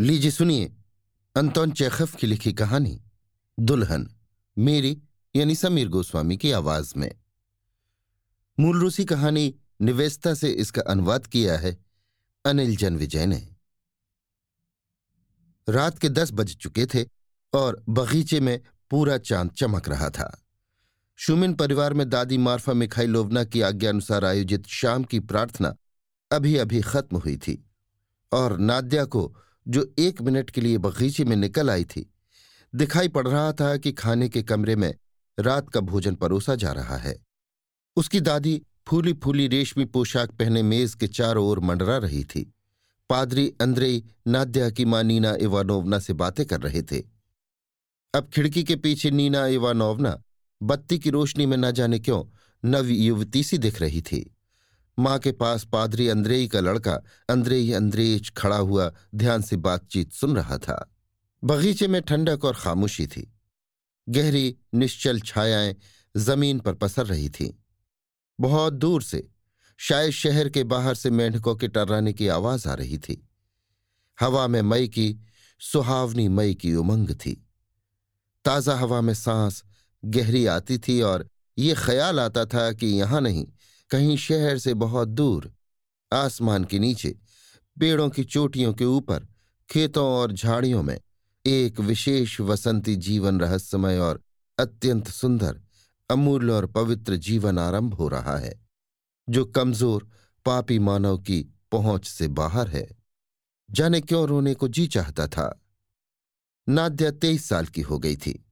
लीजिए सुनिए, अंतोन चेखफ की लिखी कहानी, दुल्हन, मेरी, यानी समीर गोस्वामी की आवाज़ में। मूल रूसी कहानी निवेस्ता से इसका अनुवाद किया है अनिल जन विजय ने। रात के दस बज चुके थे और बगीचे में पूरा चाँद चमक रहा था। शुमिन परिवार में दादी मार्फा मिखाई मिखाइलोवना की आज्ञानुसार आयोजित शाम की प्रार्थना अभी अभी खत्म हुई थी और नाद्या को जो एक मिनट के लिए बगीचे में निकल आई थी। दिखाई पड़ रहा था कि खाने के कमरे में रात का भोजन परोसा जा रहा है। उसकी दादी फूली फूली रेशमी पोशाक पहने मेज के चारों ओर मंडरा रही थी। पादरी अंद्रेई, नाद्या की माँ नीना इवानोवना से बातें कर रहे थे। अब खिड़की के पीछे नीना इवानोवना बत्ती की रोशनी में न जाने क्यों नव युवती सी दिख रही थी। माँ के पास पादरी अंद्रेई का लड़का, अंद्रेई अंद्रेज खड़ा हुआ ध्यान से बातचीत सुन रहा था। बगीचे में ठंडक और खामोशी थी। गहरी, निश्चल छायाएँ ज़मीन पर पसर रही थीं। बहुत दूर से, शायद शहर के बाहर से मेंढकों के टर्राने की आवाज़ आ रही थी। हवा में मई की, सुहावनी मई की उमंग थी। ताज़ा हवा में सांस गहरी आती थी और ये ख्याल आता था कि यहाँ नहीं कहीं शहर से बहुत दूर, आसमान के नीचे, पेड़ों की चोटियों के ऊपर, खेतों और झाड़ियों में, एक विशेष वसंती जीवन रहस्यमय और अत्यंत सुंदर, अमूल्य और पवित्र जीवन आरंभ हो रहा है, जो कमज़ोर, पापी मानव की पहुँच से बाहर है। जाने क्यों रोने को जी चाहता था? नाद्या तेईस साल की हो गई थी।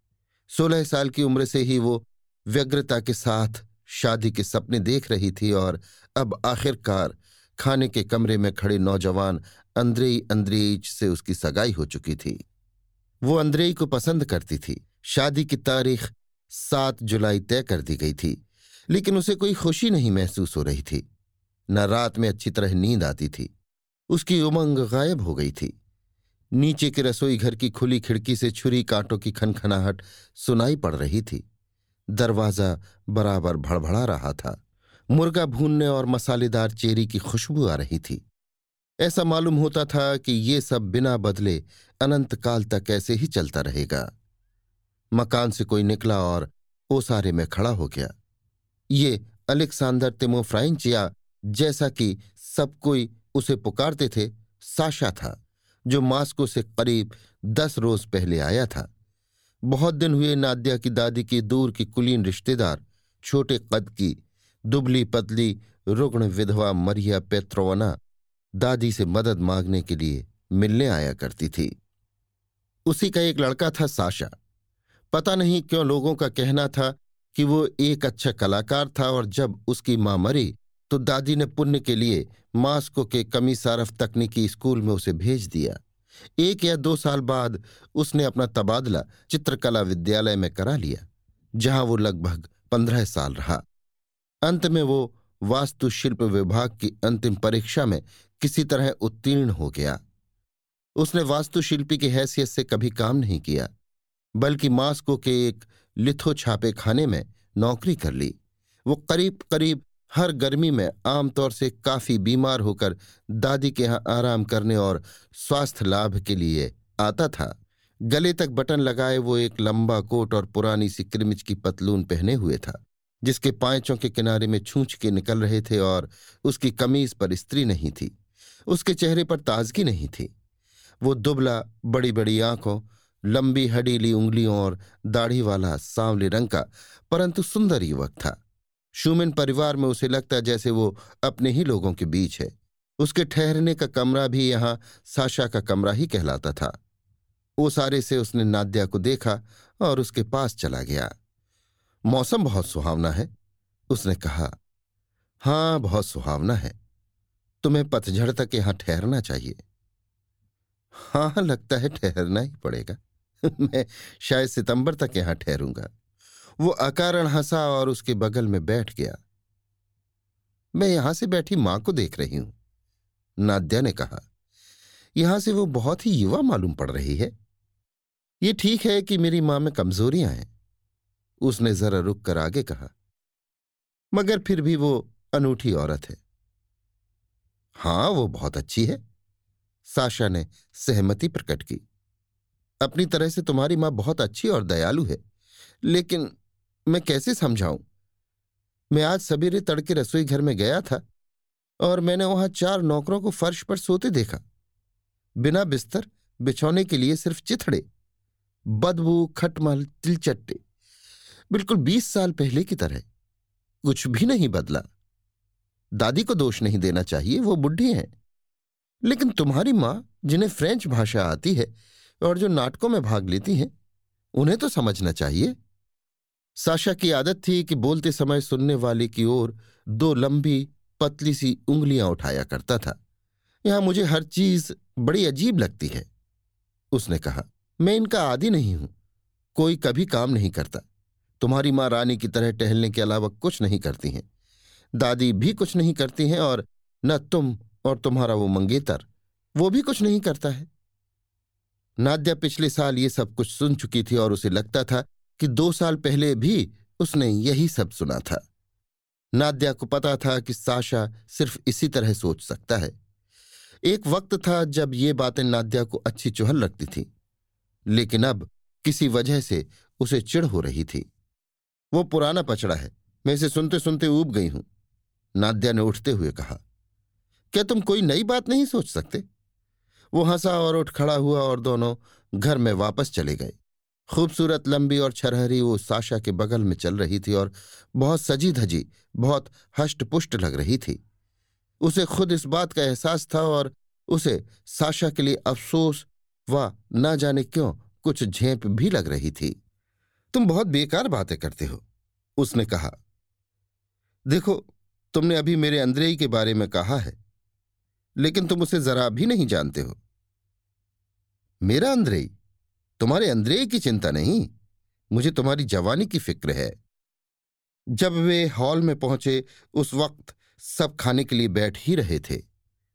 सोलह साल की उम्र से ही वो व्यग्रता के साथ शादी के सपने देख रही थी और अब आखिरकार खाने के कमरे में खड़े नौजवान अंद्रेई अंद्रेज से उसकी सगाई हो चुकी थी। वो अंद्रेई को पसंद करती थी। शादी की तारीख सात जुलाई तय कर दी गई थी, लेकिन उसे कोई खुशी नहीं महसूस हो रही थी। न रात में अच्छी तरह नींद आती थी। उसकी उमंग गायब हो गई थी। नीचे के रसोई घर की खुली खिड़की से छुरी कांटों की खनखनाहट सुनाई पड़ रही थी। दरवाज़ा बराबर भड़भड़ा रहा था। मुर्गा भूनने और मसालेदार चेरी की खुशबू आ रही थी। ऐसा मालूम होता था कि ये सब बिना बदले अनंत काल तक ऐसे ही चलता रहेगा। मकान से कोई निकला और ओसारे में खड़ा हो गया। ये अलेक्सांडर तिमोफ्राइंच या जैसा कि सब कोई उसे पुकारते थे, साशा था, जो मास्को से करीब दस रोज पहले आया था। बहुत दिन हुए नाद्या की दादी की दूर की कुलीन रिश्तेदार, छोटे कद की, दुबली पतली, रुग्ण विधवा मरिया पेत्रोवना, दादी से मदद मांगने के लिए मिलने आया करती थी। उसी का एक लड़का था साशा। पता नहीं क्यों लोगों का कहना था कि वो एक अच्छा कलाकार था और जब उसकी माँ मरी तो दादी ने पुण्य के लिए मास्को के कमीसारफ तकनीकी स्कूल में उसे भेज दिया। एक या दो साल बाद उसने अपना तबादला चित्रकला विद्यालय में करा लिया, जहाँ वो लगभग पंद्रह साल रहा। अंत में वो वास्तुशिल्प विभाग की अंतिम परीक्षा में किसी तरह उत्तीर्ण हो गया। उसने वास्तुशिल्पी की हैसियत से कभी काम नहीं किया, बल्कि मास्को के एक लिथो छापे खाने में नौकरी कर ली। वो करीब करीब हर गर्मी में आमतौर से काफ़ी बीमार होकर दादी के यहाँ आराम करने और स्वास्थ्य लाभ के लिए आता था। गले तक बटन लगाए वो एक लंबा कोट और पुरानी सी क्रिमिच की पतलून पहने हुए था, जिसके पाँचों के किनारे में छूछ के निकल रहे थे और उसकी कमीज पर स्त्री नहीं थी, उसके चेहरे पर ताजगी नहीं थी। वो दुबला बड़ी बड़ी आँखों, लंबी हडीली उंगलियों और दाढ़ी वाला सांवले रंग का परंतु सुंदर युवक था। शूमिन परिवार में उसे लगता जैसे वो अपने ही लोगों के बीच है। उसके ठहरने का कमरा भी यहाँ साशा का कमरा ही कहलाता था। ओसारे से उसने नाद्या को देखा और उसके पास चला गया। मौसम बहुत सुहावना है, उसने कहा। हाँ, बहुत सुहावना है। तुम्हें पतझड़ तक यहाँ ठहरना चाहिए। हाँ लगता है ठहरना ही पड़ेगा। मैं शायद सितंबर तक यहाँ ठहरूँगा। वो अकारण हंसा और उसके बगल में बैठ गया। मैं यहाँ से बैठी माँ को देख रही हूँ। नाद्या ने कहा, यहाँ से वो बहुत ही युवा मालूम पड़ रही है। ये ठीक है कि मेरी माँ में कमजोरियाँ हैं। उसने जरा रुक कर आगे कहा, मगर फिर भी वो अनूठी औरत है। हाँ, वो बहुत अच्छी है। साशा ने सहमति प्रकट की, अपनी तरह से तुम्हारी माँ बहुत अच्छी और दयालु है, लेकिन मैं कैसे समझाऊं? मैं आज सवेरे तड़के रसोई घर में गया था और मैंने वहाँ चार नौकरों को फर्श पर सोते देखा। बिना बिस्तर, बिछौने के लिए सिर्फ़ चिथड़े, बदबू, खटमल, तिलचट्टे। बिल्कुल बीस साल पहले की तरह, कुछ भी नहीं बदला। दादी को दोष नहीं देना चाहिए, वो बुढ़ी हैं। लेकिन तुम्हारी माँ, जिन्हें फ्रेंच भाषा आती है और जो नाटकों में भाग लेती हैं, उन्हें तो समझना चाहिए। साशा की आदत थी कि बोलते समय सुनने वाले की ओर दो लंबी, पतली सी उंगलियाँ उठाया करता था। यहाँ मुझे हर चीज़ बड़ी अजीब लगती है, उसने कहा। मैं इनका आदि नहीं हूँ, कोई कभी काम नहीं करता। तुम्हारी माँ रानी की तरह टहलने के अलावा कुछ नहीं करती हैं। दादी भी कुछ नहीं करती हैं और न तुम और तुम्हारा वो मंगेतर, वो भी कुछ नहीं करता है। नाद्या पिछले साल ये सब कुछ सुन चुकी थी और उसे लगता था कि दो साल पहले भी उसने यही सब सुना था। नाद्या को पता था कि साशा सिर्फ़ इसी तरह सोच सकता है। एक वक्त था जब ये बातें नाद्या को अच्छी चुहल लगती थी, लेकिन अब किसी वजह से उसे चिढ़ हो रही थी। वो पुराना पचड़ा है, मैं इसे सुनते सुनते ऊब गई हूँ, नाद्या ने उठते हुए कहा। क्या तुम कोई नई बात नहीं सोच सकते? वो हंसा और उठ खड़ा हुआ और दोनों घर में वापस चले गए। खूबसूरत लंबी और छरहरी वो साशा के बगल में चल रही थी और बहुत सजी धजी, बहुत हष्ट पुष्ट लग रही थी। उसे खुद इस बात का एहसास था और उसे साशा के लिए अफसोस व न जाने क्यों कुछ झेप भी लग रही थी। तुम बहुत बेकार बातें करते हो, उसने कहा। देखो, तुमने अभी मेरे अंद्रेई के बारे में कहा है, लेकिन तुम उसे जरा भी नहीं जानते हो। मेरा अंद्रेई तुम्हारे अंद्रेई की चिंता नहीं, मुझे तुम्हारी जवानी की फ़िक्र है। जब वे हॉल में पहुँचे, उस वक्त सब खाने के लिए बैठ ही रहे थे।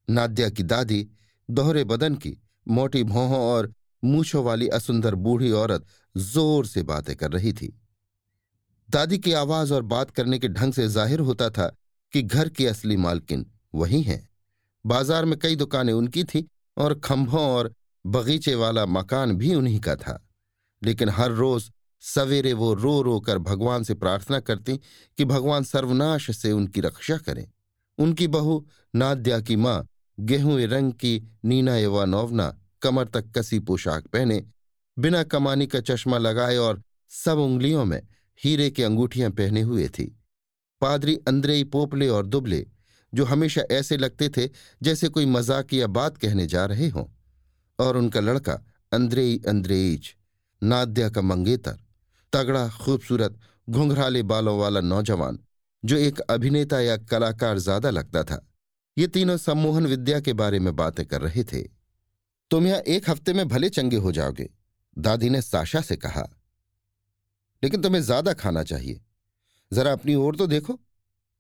नाद्या की दादी, दोहरे बदन की, मोटी भौहों और मूछों वाली असुंदर बूढ़ी औरत ज़ोर से बातें कर रही थी। दादी की आवाज़ और बात करने के ढंग से ज़ाहिर होता था कि घर की असली मालकिन वही हैं। बाज़ार में कई दुकानें उनकी थी और खंभों और बगीचे वाला मकान भी उन्हीं का था। लेकिन हर रोज सवेरे वो रो रो कर भगवान से प्रार्थना करती कि भगवान सर्वनाश से उनकी रक्षा करें। उनकी बहू नाद्या की माँ गेहूँ रंग की नीना नोवना कमर तक कसी पोशाक पहने, बिना कमानी का चश्मा लगाए और सब उंगलियों में हीरे की अंगूठियाँ पहने हुए थी। पादरी अंद्रेई पोपले और दुबले, जो हमेशा ऐसे लगते थे जैसे कोई मज़ाक या बात कहने जा रहे हों। और उनका लड़का अंद्रेई अंद्रेज नाद्या का मंगेतर, तगड़ा, खूबसूरत, घुंघराले बालों वाला नौजवान, जो एक अभिनेता या कलाकार ज़्यादा लगता था। ये तीनों सम्मोहन विद्या के बारे में बातें कर रहे थे। तुम यहाँ एक हफ़्ते में भले चंगे हो जाओगे, दादी ने साशा से कहा। लेकिन तुम्हें ज़्यादा खाना चाहिए। जरा अपनी ओर तो देखो।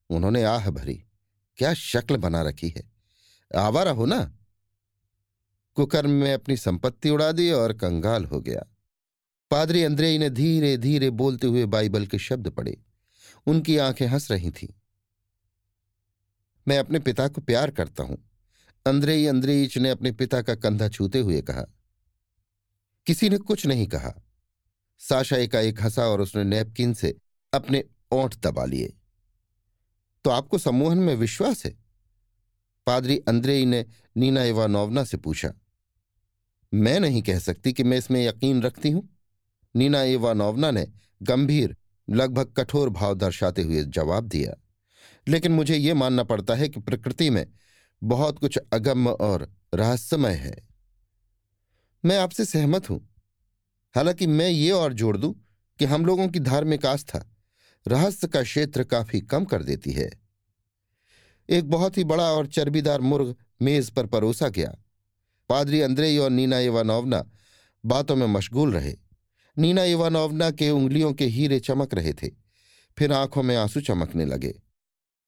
उन्होंने आह भरी, क्या शक्ल बना रखी है। आवारा हो ना? कुकर्म में अपनी संपत्ति उड़ा दी और कंगाल हो गया। पादरी अंद्रेई ने धीरे धीरे बोलते हुए बाइबल के शब्द पढ़े। उनकी आँखें हंस रही थीं। मैं अपने पिता को प्यार करता हूँ। अंद्रेई अंद्रेईच ने अपने पिता का कंधा छूते हुए कहा। किसी ने कुछ नहीं कहा। साशा एकाएक हंसा और उसने नैपकिन से अपने ओंठ दबा लिए। तो आपको सम्मोहन में विश्वास है? पादरी अंद्रेई ने नीना इवानोवना से पूछा। मैं नहीं कह सकती कि मैं इसमें यकीन रखती हूँ। नीना इवानोवना ने गंभीर, लगभग कठोर भाव दर्शाते हुए जवाब दिया। लेकिन मुझे ये मानना पड़ता है कि प्रकृति में बहुत कुछ अगम्य और रहस्यमय है। मैं आपसे सहमत हूँ। हालाँकि मैं ये और जोड़ दूँ कि हम लोगों की धार्मिक आस्था रहस्य का क्षेत्र काफ़ी कम कर देती है। एक बहुत ही बड़ा और चर्बीदार मुर्ग मेज पर परोसा गया। पादरी अंद्रेई और नीना इवानोवना बातों में मशगूल रहे। नीना इवानोवना के उंगलियों के हीरे चमक रहे थे, फिर आँखों में आँसू चमकने लगे।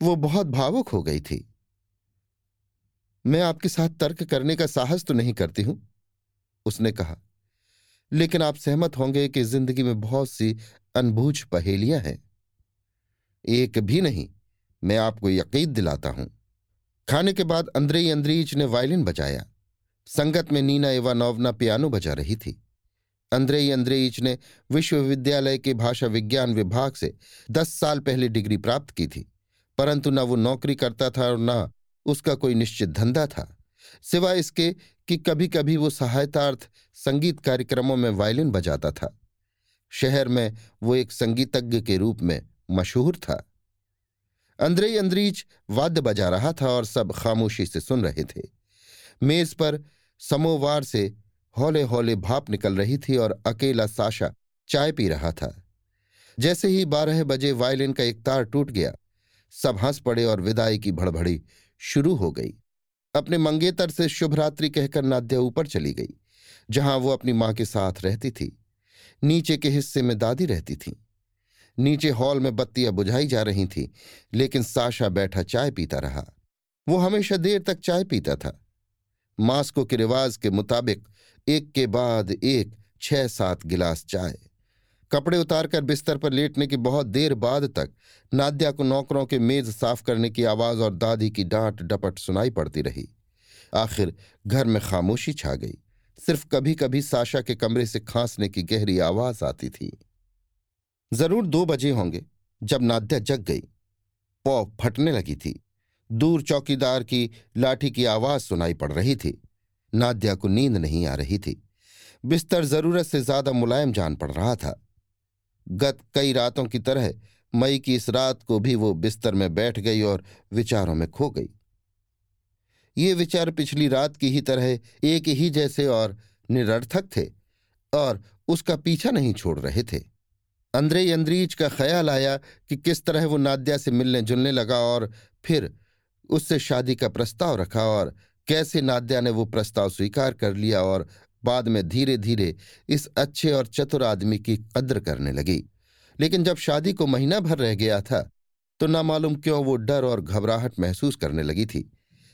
वो बहुत भावुक हो गई थी। मैं आपके साथ तर्क करने का साहस तो नहीं करती हूँ, उसने कहा। लेकिन आप सहमत होंगे कि ज़िंदगी में बहुत सी अनबूझ पहेलियाँ हैं। एक भी नहीं, मैं आपको यकीद दिलाता हूँ। खाने के बाद अंद्रेई अंद्रीज ने वायलिन बजाया। संगत में नीना इवानोवना पियानो बजा रही थी। अंद्रेई अंद्रेइच ने विश्वविद्यालय के भाषा विज्ञान विभाग से दस साल पहले डिग्री प्राप्त की थी, परंतु न वो नौकरी करता था और न उसका कोई निश्चित धंधा था। सिवाय इसके कि कभी कभी वो सहायतार्थ संगीत कार्यक्रमों में वायलिन बजाता था। शहर में वो एक संगीतज्ञ के रूप में मशहूर था। अंद्रेई अंद्रीच वाद्य बजा रहा था और सब खामोशी से सुन रहे थे। मेज पर समोवार से हौले हौले भाप निकल रही थी और अकेला साशा चाय पी रहा था। जैसे ही बारह बजे वायलिन का एक तार टूट गया, सब हंस पड़े और विदाई की भड़भड़ी शुरू हो गई। अपने मंगेतर से शुभरात्रि कहकर नाद्या ऊपर चली गई, जहाँ वो अपनी माँ के साथ रहती थी। नीचे के हिस्से में दादी रहती थी। नीचे हॉल में बत्तियाँ बुझाई जा रही थीं, लेकिन साशा बैठा चाय पीता रहा। वो हमेशा देर तक चाय पीता था। मास्को के रिवाज के मुताबिक एक के बाद एक छह सात गिलास चाय। कपड़े उतारकर बिस्तर पर लेटने की बहुत देर बाद तक नाद्या को नौकरों के मेज साफ़ करने की आवाज़ और दादी की डांट डपट सुनाई पड़ती रही। आखिर घर में खामोशी छा गई। सिर्फ़ कभी कभी साशा के कमरे से खांसने की गहरी आवाज़ आती थी। ज़रूर दो बजे होंगे, जब नाद्या जग गई। पौ फटने लगी थी। दूर चौकीदार की लाठी की आवाज़ सुनाई पड़ रही थी। नाद्या को नींद नहीं आ रही थी। बिस्तर ज़रूरत से ज़्यादा मुलायम जान पड़ रहा था। गत कई रातों की तरह मई की इस रात को भी वो बिस्तर में बैठ गई और विचारों में खो गई। ये विचार पिछली रात की ही तरह एक ही जैसे और निरर्थक थे और उसका पीछा नहीं छोड़ रहे थे। अंद्रे अंद्रीज का ख्याल आया कि किस तरह वो नाद्या से मिलने जुलने लगा और फिर उससे शादी का प्रस्ताव रखा और कैसे नाद्या ने वो प्रस्ताव स्वीकार कर लिया और बाद में धीरे धीरे इस अच्छे और चतुर आदमी की कद्र करने लगी। लेकिन जब शादी को महीना भर रह गया था तो ना मालूम क्यों वो डर और घबराहट महसूस करने लगी थी,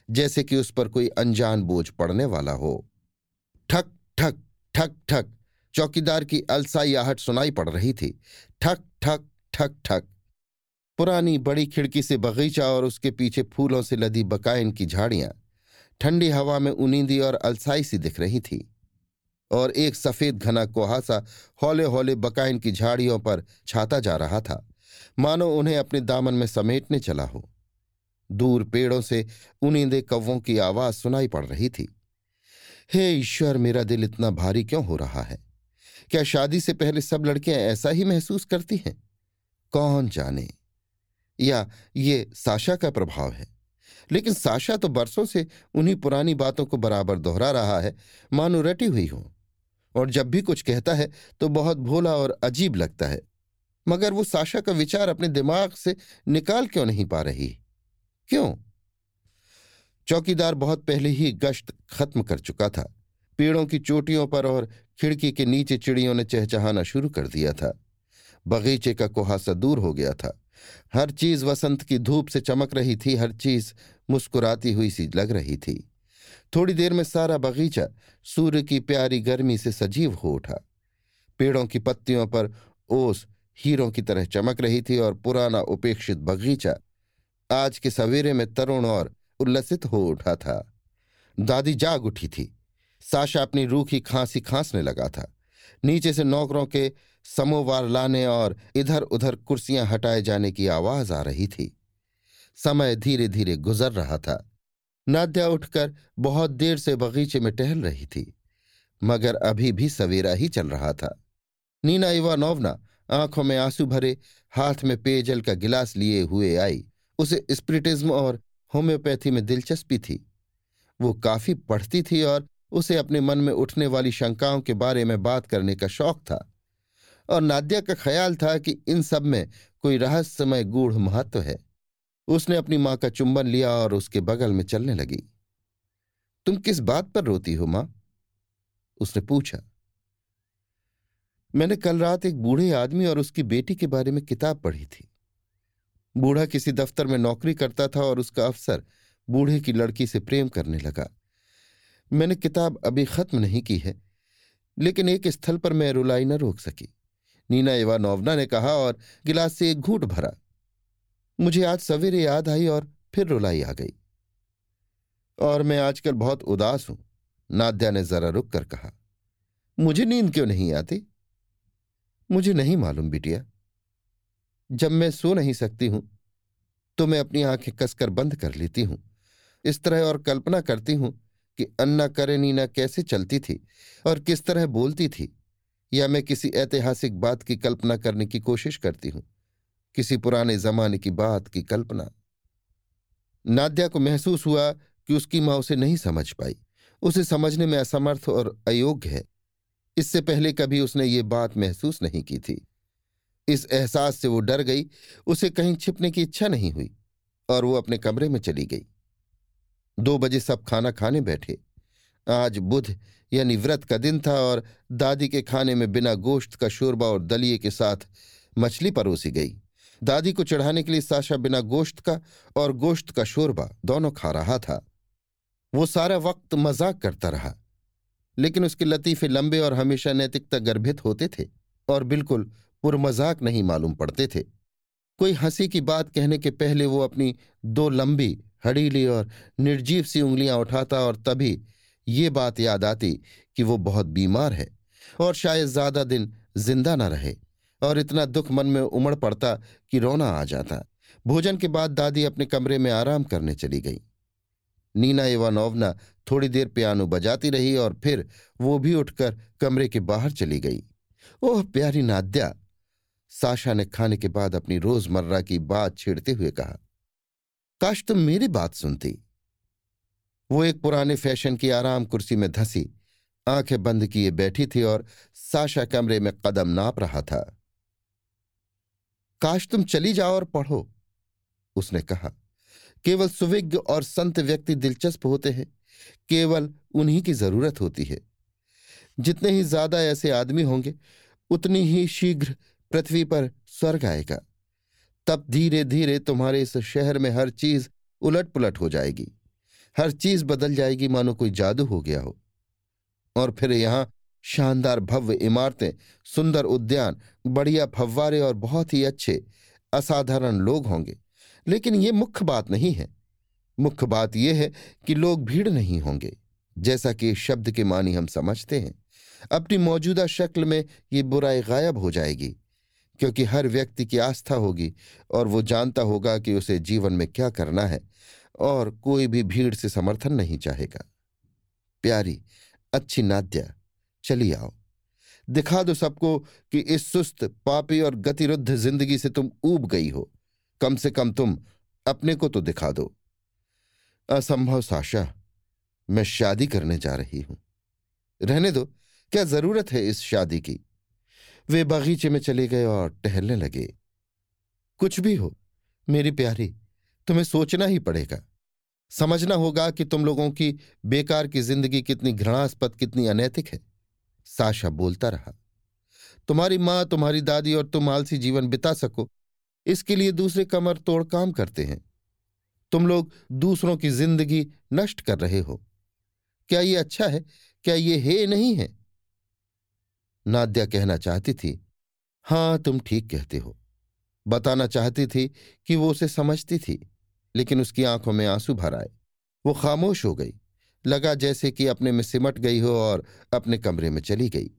जैसे कि उस पर कोई अनजान बोझ पड़ने वाला हो। ठक ठक ठक ठक, चौकीदार की अलसाई आहट सुनाई पड़ रही थी। ठक ठक ठक ठक। पुरानी बड़ी खिड़की से बगीचा और उसके पीछे फूलों से लदी बकाइन की झाड़ियाँ। ठंडी हवा में उनींदी और अलसाई सी दिख रही थी। और एक सफ़ेद घना कुहासा हौले हौले बकाइन की झाड़ियों पर छाता जा रहा था। मानो उन्हें अपने दामन में समेटने चला हो। दूर पेड़ों से उनींदे कौवों की आवाज़ सुनाई पड़ रही थी। हे ईश्वर, मेरा दिल इतना भारी क्यों हो रहा है? क्या शादी से पहले सब लड़कियाँ ऐसा ही महसूस करती हैं? कौन जाने? या ये साशा का प्रभाव है। लेकिन साशा तो बरसों से उन्हीं पुरानी बातों को बराबर दोहरा रहा है, मानो रटी हुई हो। और जब भी कुछ कहता है तो बहुत भोला और अजीब लगता है। मगर वो साशा का विचार अपने दिमाग से निकाल क्यों नहीं पा रही? क्यों? चौकीदार बहुत पहले ही गश्त खत्म कर चुका था। पेड़ों की चोटियों पर और खिड़की के नीचे चिड़ियों ने चहचहाना शुरू कर दिया था। बगीचे का कुहासा दूर हो गया था। हर चीज़ वसंत की धूप से चमक रही थी, हर चीज़ मुस्कुराती हुई सी लग रही थी। थोड़ी देर में सारा बगीचा सूर्य की प्यारी गर्मी से सजीव हो उठा। पेड़ों की पत्तियों पर ओस हीरों की तरह चमक रही थी और पुराना उपेक्षित बगीचा आज के सवेरे में तरुण और उल्लसित हो उठा था। दादी जाग उठी थी। साशा अपनी रूखी खांसी खांसने लगा था। नीचे से नौकरों के समोवार लाने और इधर उधर कुर्सियाँ हटाए जाने की आवाज़ आ रही थी। समय धीरे धीरे गुजर रहा था। नाद्या उठकर बहुत देर से बगीचे में टहल रही थी, मगर अभी भी सवेरा ही चल रहा था। नीना इवानोवना आँखों में आँसू भरे, हाथ में पेयजल का गिलास लिए हुए आई। उसे स्प्रिटिज्म और होम्योपैथी में दिलचस्पी थी। वो काफ़ी पढ़ती थी और उसे अपने मन में उठने वाली शंकाओं के बारे में बात करने का शौक था। और नाद्या का ख्याल था कि इन सब में कोई रहस्यमय गूढ़ महत्व है। उसने अपनी माँ का चुंबन लिया और उसके बगल में चलने लगी। तुम किस बात पर रोती हो माँ? उसने पूछा। मैंने कल रात एक बूढ़े आदमी और उसकी बेटी के बारे में किताब पढ़ी थी। बूढ़ा किसी दफ्तर में नौकरी करता था और उसका अफसर बूढ़े की लड़की से प्रेम करने लगा। मैंने किताब अभी खत्म नहीं की है, लेकिन एक स्थल पर मैं रुलाई न रोक सकी। नीना इवानोवना ने कहा और गिलास से एक घूट भरा। मुझे आज सवेरे याद आई और फिर रुलाई आ गई। और मैं आजकल बहुत उदास हूँ, नाद्या ने जरा रुक कर कहा। मुझे नींद क्यों नहीं आती? मुझे नहीं मालूम बिटिया। जब मैं सो नहीं सकती हूँ तो मैं अपनी आँखें कसकर बंद कर लेती हूँ। इस तरह और कल्पना करती हूँ कि अन्ना करे नीना कैसे चलती थी और किस तरह बोलती थी। या मैं किसी ऐतिहासिक बात की कल्पना करने की कोशिश करती हूँ, किसी पुराने जमाने की बात की कल्पना। नाद्या को महसूस हुआ कि उसकी माँ उसे नहीं समझ पाई। उसे समझने में असमर्थ और अयोग्य है। इससे पहले कभी उसने ये बात महसूस नहीं की थी। इस एहसास से वो डर गई, उसे कहीं छिपने की इच्छा नहीं हुई और वो अपने कमरे में चली गई। दो बजे सब खाना खाने बैठे। आज बुध यानी व्रत का दिन था और दादी के खाने में बिना गोश्त का शोरबा और दलिए के साथ मछली परोसी गई। दादी को चढ़ाने के लिए साशा बिना गोश्त का और गोश्त का शोरबा दोनों खा रहा था। वो सारा वक्त मज़ाक करता रहा, लेकिन उसके लतीफे लंबे और हमेशा नैतिकता गर्भित होते थे और बिल्कुल पुरमजाक नहीं मालूम पड़ते थे। कोई हँसी की बात कहने के पहले वो अपनी दो लंबी, हड़ीली और निर्जीव सी उंगलियाँ उठाता और तभी ये बात याद आती कि वो बहुत बीमार है और शायद ज़्यादा दिन ज़िंदा न रहे और इतना दुख मन में उमड़ पड़ता कि रोना आ जाता। भोजन के बाद दादी अपने कमरे में आराम करने चली गई। नीना इवानोवना थोड़ी देर पियानो बजाती रही और फिर वो भी उठकर कमरे के बाहर चली गई। ओह, प्यारी नाद्या! साशा ने खाने के बाद अपनी रोज़मर्रा की बात छेड़ते हुए कहा, काश तुम मेरी बात सुनती। वो एक पुराने फ़ैशन की आराम कुर्सी में धसी। आँखें बंद किए बैठी थी और साशा कमरे में कदम नाप रहा था। काश तुम चली जाओ और पढ़ो, उसने कहा। केवल सुविज्ञ और संत व्यक्ति दिलचस्प होते हैं। केवल उन्हीं की ज़रूरत होती है। जितने ही ज़्यादा ऐसे आदमी होंगे, उतनी ही शीघ्र पृथ्वी पर स्वर्ग आएगा। तब धीरे धीरे तुम्हारे इस शहर में हर चीज़ उलट पुलट हो जाएगी। हर चीज़ बदल जाएगी, मानो कोई जादू हो गया हो। और फिर यहाँ शानदार भव्य इमारतें, सुंदर उद्यान, बढ़िया फव्वारे और बहुत ही अच्छे, असाधारण लोग होंगे। लेकिन ये मुख्य बात नहीं है। मुख्य बात यह है कि लोग भीड़ नहीं होंगे, जैसा कि शब्द के मानी हम समझते हैं। अपनी मौजूदा शक्ल में ये बुराई गायब हो जाएगी, क्योंकि हर व्यक्ति की आस्था होगी और वो जानता होगा कि उसे जीवन में क्या करना है। और कोई भी भीड़ से समर्थन नहीं चाहेगा। प्यारी, अच्छी नाद्या, चली आओ। दिखा दो सबको कि इस सुस्त, पापी और गतिरुद्ध ज़िंदगी से तुम ऊब गई हो। कम से कम तुम अपने को तो दिखा दो। असंभव साशा, मैं शादी करने जा रही हूँ। रहने दो, क्या ज़रूरत है इस शादी की? वे बगीचे में चले गए और टहलने लगे। कुछ भी हो, मेरी प्यारी, तुम्हें सोचना ही पड़ेगा। समझना होगा कि तुम लोगों की बेकार की ज़िंदगी कितनी घृणास्पद, कितनी अनैतिक है। साशा बोलता रहा, तुम्हारी माँ, तुम्हारी दादी और तुम आलसी जीवन बिता सको। इसके लिए दूसरे कमर तोड़ काम करते हैं। तुम लोग दूसरों की ज़िंदगी नष्ट कर रहे हो। क्या ये अच्छा है? क्या ये हे नहीं है? नाद्या कहना चाहती थी, हाँ, तुम ठीक कहते हो। बताना चाहती थी कि वो उसे समझती थी। लेकिन उसकी आँखों में आँसू भर आए। वो खामोश हो गई। लगा जैसे कि अपने में सिमट गई हो और अपने कमरे में चली गई।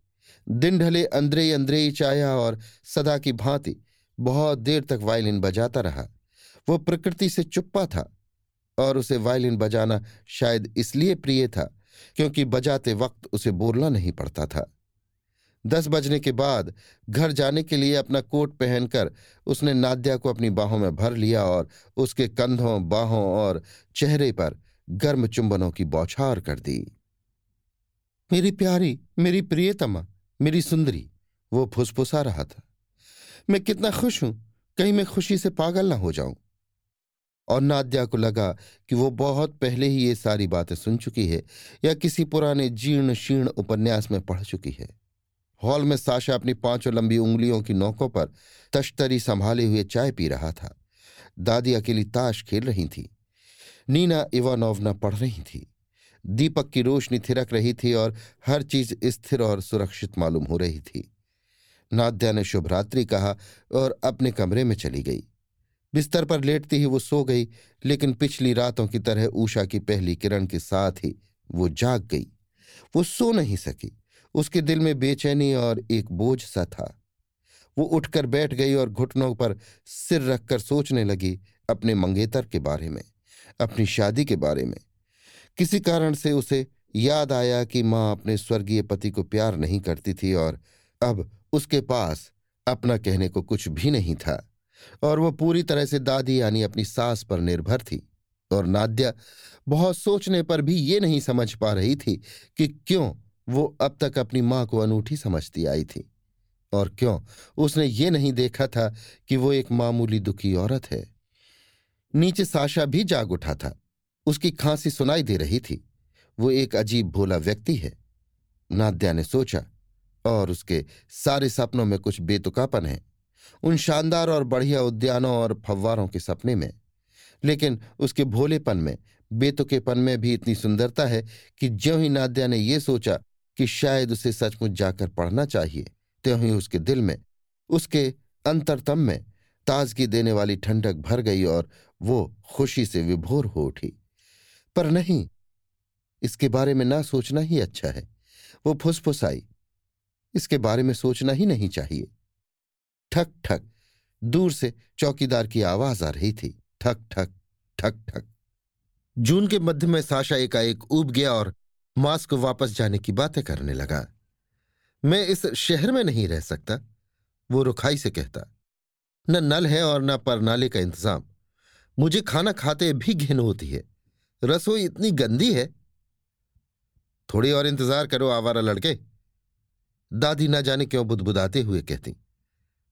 दिन ढले, अंद्रे अंद्रे चाया और सदा की भांति बहुत देर तक वायलिन बजाता रहा। वो प्रकृति से चुप्पा था और उसे वायलिन बजाना शायद इसलिए प्रिय था क्योंकि बजाते वक्त उसे बोलना नहीं पड़ता था। दस बजने के बाद घर जाने के लिए अपना कोट पहनकर उसने नाद्या को अपनी बाहों में भर लिया और उसके कंधों, बाहों और चेहरे पर गर्म चुंबनों की बौछार कर दी। मेरी प्यारी, मेरी प्रियतमा, मेरी सुंदरी, वो फुसफुसा रहा था। मैं कितना खुश हूँ, कहीं मैं खुशी से पागल ना हो जाऊँ। और नाद्या को लगा कि वो बहुत पहले ही ये सारी बातें सुन चुकी है या किसी पुराने जीर्ण शीर्ण उपन्यास में पढ़ चुकी है। हॉल में साशा अपनी पाँचों लंबी उंगलियों की नोकों पर तश्तरी संभाले हुए चाय पी रहा था। दादी अकेली ताश खेल रही थी। नीना इवानोवना पढ़ रही थी। दीपक की रोशनी थिरक रही थी और हर चीज़ स्थिर और सुरक्षित मालूम हो रही थी। नाद्या ने शुभरात्रि कहा और अपने कमरे में चली गई। बिस्तर पर लेटती ही वो सो गई, लेकिन पिछली रातों की तरह ऊषा की पहली किरण के साथ ही वो जाग गई। वो सो नहीं सकी। उसके दिल में बेचैनी और एक बोझ सा था। वो उठकर बैठ गई और घुटनों पर सिर रखकर सोचने लगी अपने मंगेतर के बारे में, अपनी शादी के बारे में। किसी कारण से उसे याद आया कि माँ अपने स्वर्गीय पति को प्यार नहीं करती थी और अब उसके पास अपना कहने को कुछ भी नहीं था और वह पूरी तरह से दादी यानी अपनी सास पर निर्भर थी और नाद्या बहुत सोचने पर भी ये नहीं समझ पा रही थी कि क्यों वो अब तक अपनी माँ को अनूठी समझती आई थी। और क्यों? उसने ये नहीं देखा था कि वो एक मामूली दुखी औरत है। नीचे साशा भी जाग उठा था। उसकी खांसी सुनाई दे रही थी। वो एक अजीब भोला व्यक्ति है। नाद्या ने सोचा, और उसके सारे सपनों में कुछ बेतुकापन है। उन शानदार और बढ़िया उद्यानों और फव्वारों के सपने में। लेकिन उसके भोलेपन में, बेतुकेपन में भी इतनी सुंदरता है कि ज्यों ही नाद्या ने यह सोचा कि शायद उसे सचमुच जाकर पढ़ना चाहिए। त्यों ही उसके दिल में, उसके अंतरतम में ताजगी देने वाली ठंडक भर गई और वो खुशी से विभोर हो उठी। पर नहीं, इसके बारे में ना सोचना ही अच्छा है। वो फुसफुसाई इसके बारे में सोचना ही नहीं चाहिए। ठक ठक। दूर से चौकीदार की आवाज़ आ रही थी। ठक ठक ठक ठक। जून के मध्य में साशा एकाएक उब गया और मास को वापस जाने की बातें करने लगा। मैं इस शहर में नहीं रह सकता, वो रुखाई से कहता। न नल है और न परनाले का इंतज़ाम। मुझे खाना खाते भी घिन होती है। रसोई इतनी गंदी है। थोड़ी और इंतज़ार करो, आवारा लड़के। दादी ना जाने क्यों बुदबुदाते हुए कहती,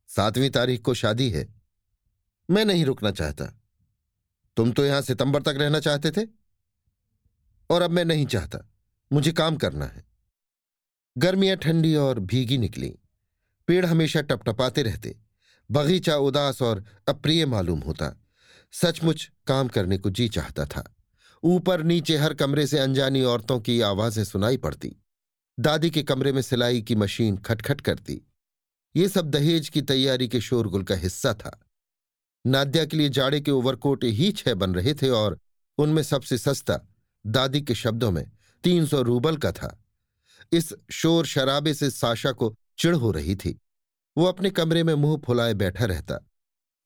सातवीं तारीख को शादी है। मैं नहीं रुकना चाहता। तुम तो यहाँ सितंबर तक रहना चाहते थे? और अब मैं नहीं चाहता। मुझे काम करना है। गर्मियाँ ठंडी और भीगी निकली। पेड़ हमेशा टपटपाते रहते। बगीचा उदास और अप्रिय मालूम होता। सचमुच काम करने को जी चाहता था। ऊपर नीचे हर कमरे से अनजानी औरतों की आवाज़ें सुनाई पड़ती। दादी के कमरे में सिलाई की मशीन खटखट करती। ये सब दहेज की तैयारी के शोरगुल का हिस्सा था। नाद्या के लिए जाड़े के ओवरकोट ही छह बन रहे थे और उनमें सबसे सस्ता दादी के शब्दों में तीन सौ रूबल का था। इस शोर शराबे से साशा को चिढ़ हो रही थी। वो अपने कमरे में मुँह फुलाए बैठा रहता।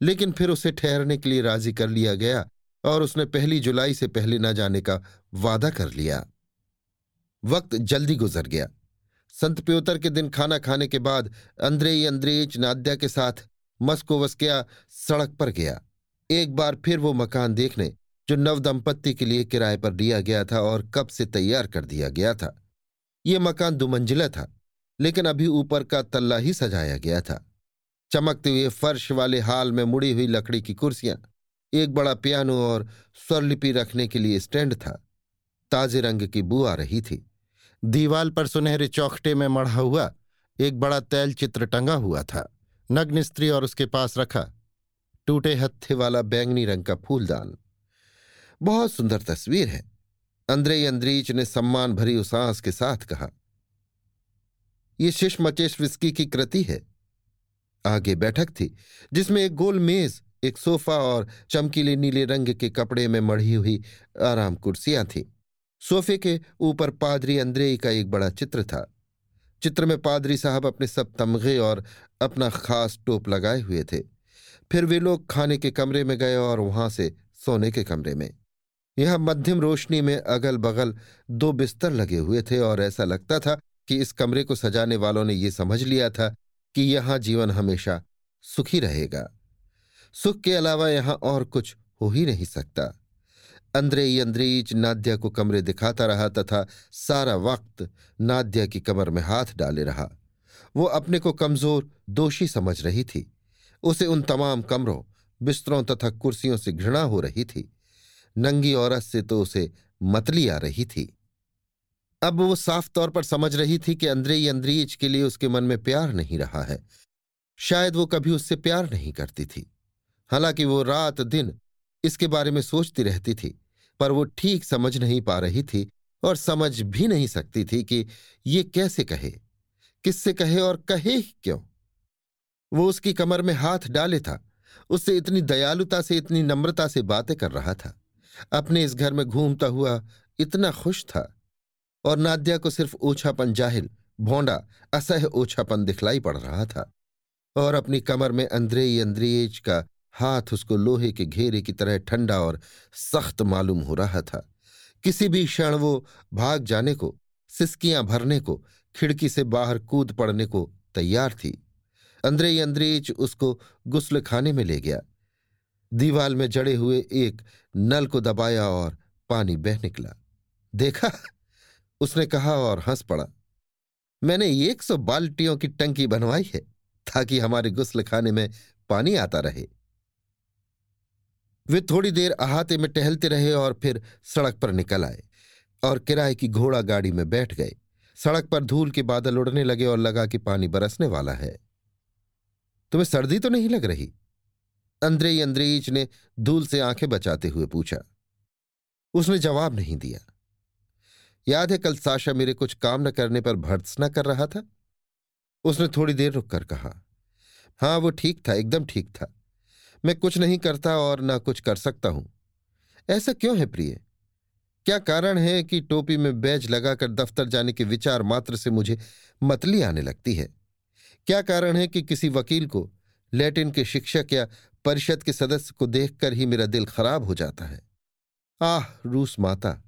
लेकिन फिर उसे ठहरने के लिए राज़ी कर लिया गया और उसने पहली जुलाई से पहले न जाने का वादा कर लिया। वक्त जल्दी गुजर गया। संत प्योतर के दिन खाना खाने के बाद अंद्रेई अंद्रेज नाद्या के साथ मस्कोवस्किया सड़क पर गया। एक बार फिर वो मकान देखने जो नवदंपत्ति के लिए किराए पर दिया गया था और कब से तैयार कर दिया गया था। ये मकान दुमंजिला था, लेकिन अभी ऊपर का तल्ला ही सजाया गया था। चमकते हुए फर्श वाले हाल में मुड़ी हुई लकड़ी की कुर्सियाँ, एक बड़ा पियानो और स्वरलिपि रखने के लिए स्टैंड था। ताजे रंग की बू आ रही थी। दीवाल पर सुनहरे चौखटे में मढ़ा हुआ, एक बड़ा तैल चित्र टंगा हुआ था। नग्न स्त्री और उसके पास रखा, टूटे हत्थे वाला बैंगनी रंग का फूलदान। बहुत सुंदर तस्वीर है। अंद्रे अंद्रीच ने सम्मान भरी उसास के साथ कहा यह शिश मचेश विस्की की कृति है। आगे बैठक थी, जिसमें एक गोल मेज, एक सोफा और चमकीले नीले रंग के कपड़े में मढ़ी हुई आराम कुर्सियाँ थीं। सोफे के ऊपर पादरी अंद्रेई का एक बड़ा चित्र था। चित्र में पादरी साहब अपने सब तमगे और अपना खास टोप लगाए हुए थे। फिर वे लोग खाने के कमरे में गए और वहाँ से सोने के कमरे में यहाँ मध्यम रोशनी में अगल बगल दो बिस्तर लगे हुए थे और ऐसा लगता था कि इस कमरे को सजाने वालों ने यह समझ लिया था कि यहाँ जीवन हमेशा सुखी रहेगा। सुख के अलावा यहाँ और कुछ हो ही नहीं सकता। अंद्रेई अंद्रेईच नाद्या को कमरे दिखाता रहा तथा सारा वक्त नाद्या की कमर में हाथ डाले रहा। वो अपने को कमज़ोर, दोषी समझ रही थी। उसे उन तमाम कमरों, बिस्तरों तथा कुर्सियों से घृणा हो रही थी। नंगी औरत से तो उसे मतली आ रही थी। अब वो साफ़ तौर पर समझ रही थी कि अंद्रेई अंद्रीज के लिए उसके मन में प्यार नहीं रहा है। शायद वो कभी उससे प्यार नहीं करती थी। हालाँकि वो रात दिन इसके बारे में सोचती रहती थी, पर वो ठीक समझ नहीं पा रही थी और समझ भी नहीं सकती थी कि ये कैसे कहे, किससे कहे और कहे क्यों। वो उसकी कमर में हाथ डाले था, उससे इतनी दयालुता से, इतनी नम्रता से बातें कर रहा था। अपने इस घर में घूमता हुआ इतना खुश था। और नाद्या को सिर्फ़ ओछापन जाहिल, भोंडा असह ओछापन दिखलाई पड़ रहा था। और अपनी कमर में अंद्रेई अंद्रेज का हाथ उसको लोहे के घेरे की तरह ठंडा और सख्त मालूम हो रहा था। किसी भी क्षण वो भाग जाने को, सिस्कियाँ भरने को, खिड़की से बाहर कूद पड़ने को तैयार थी। अंद्रे अंद्रेज उसको गुस्ल खाने में ले गया। दीवाल में जड़े हुए एक नल को दबाया और पानी बह निकला। देखा? उसने कहा और हंस पड़ा। मैंने एक सौ बाल्टियों की टंकी बनवाई है ताकि हमारे गुस्ल खाने में पानी आता रहे। वे थोड़ी देर अहाते में टहलते रहे और फिर सड़क पर निकल आए और किराए की घोड़ा गाड़ी में बैठ गए। सड़क पर धूल के बादल उड़ने लगे और लगा कि पानी बरसने वाला है। तुम्हें सर्दी तो नहीं लग रही? अंद्रेई अंद्रेईच ने धूल से आँखें बचाते हुए पूछा, उसने जवाब नहीं दिया। याद है कल साशा मेरे कुछ काम न करने पर भर्त्स न कर रहा था? उसने थोड़ी देर रुककर कहा, हाँ, वो ठीक था, एकदम ठीक था। मैं कुछ नहीं करता और ना कुछ कर सकता हूँ। ऐसा क्यों है प्रिय? क्या कारण है कि टोपी में बैज लगाकर दफ्तर जाने के विचार मात्र से मुझे मतली आने लगती है? क्या कारण है कि किसी वकील को लैटिन के शिक्षक या परिषद के सदस्य को देखकर ही मेरा दिल खराब हो जाता है। आह, रूस माता।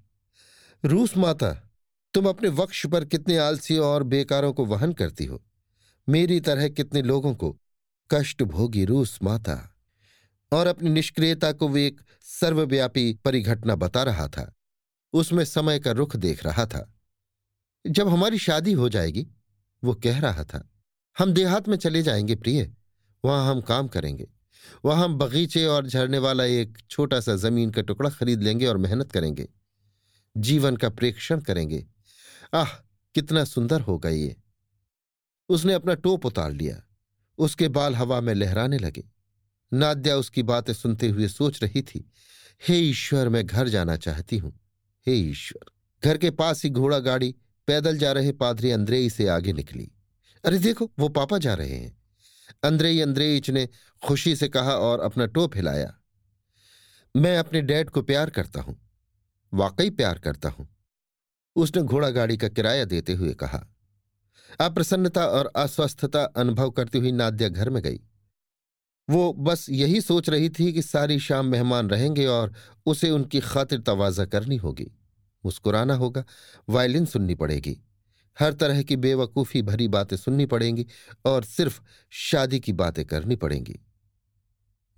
रूस माता, तुम अपने वक्ष पर कितने आलसी और बेकारों को वहन करती हो। मेरी तरह कितने लोगों को कष्ट भोगी रूस माता। और अपनी निष्क्रियता को वे एक सर्वव्यापी परिघटना बता रहा था। उसमें समय का रुख देख रहा था। जब हमारी शादी हो जाएगी, वो कह रहा था, हम देहात में चले जाएँगे प्रिय। वहाँ हम काम करेंगे। वहाँ हम बगीचे और झरने वाला एक छोटा सा ज़मीन का टुकड़ा खरीद लेंगे और मेहनत करेंगे। जीवन का प्रेक्षण करेंगे। आह, कितना सुंदर होगा ये। उसने अपना टोप उतार लिया। उसके बाल हवा में लहराने लगे। नाद्या उसकी बातें सुनते हुए सोच रही थी, हे ईश्वर, मैं घर जाना चाहती हूँ। हे ईश्वर। घर के पास ही घोड़ा गाड़ी, पैदल जा रहे पादरी अंद्रेई से आगे निकली। अरे देखो, वो पापा जा रहे हैं। अंद्रेई अंद्रेइच ने खुशी से कहा और अपना टोप हिलाया। मैं अपने डैड को प्यार करता हूँ, वाकई प्यार करता हूँ। उसने घोड़ा गाड़ी का किराया देते हुए कहा। अप्रसन्नता और अस्वस्थता अनुभव करती हुई नाद्या घर में गई। वो बस यही सोच रही थी कि सारी शाम मेहमान रहेंगे और उसे उनकी खातिर तवाजा करनी होगी। मुस्कुराना होगा, वायलिन सुननी पड़ेगी। हर तरह की बेवकूफ़ी भरी बातें सुननी पड़ेंगी और सिर्फ़ शादी की बातें करनी पड़ेंगी।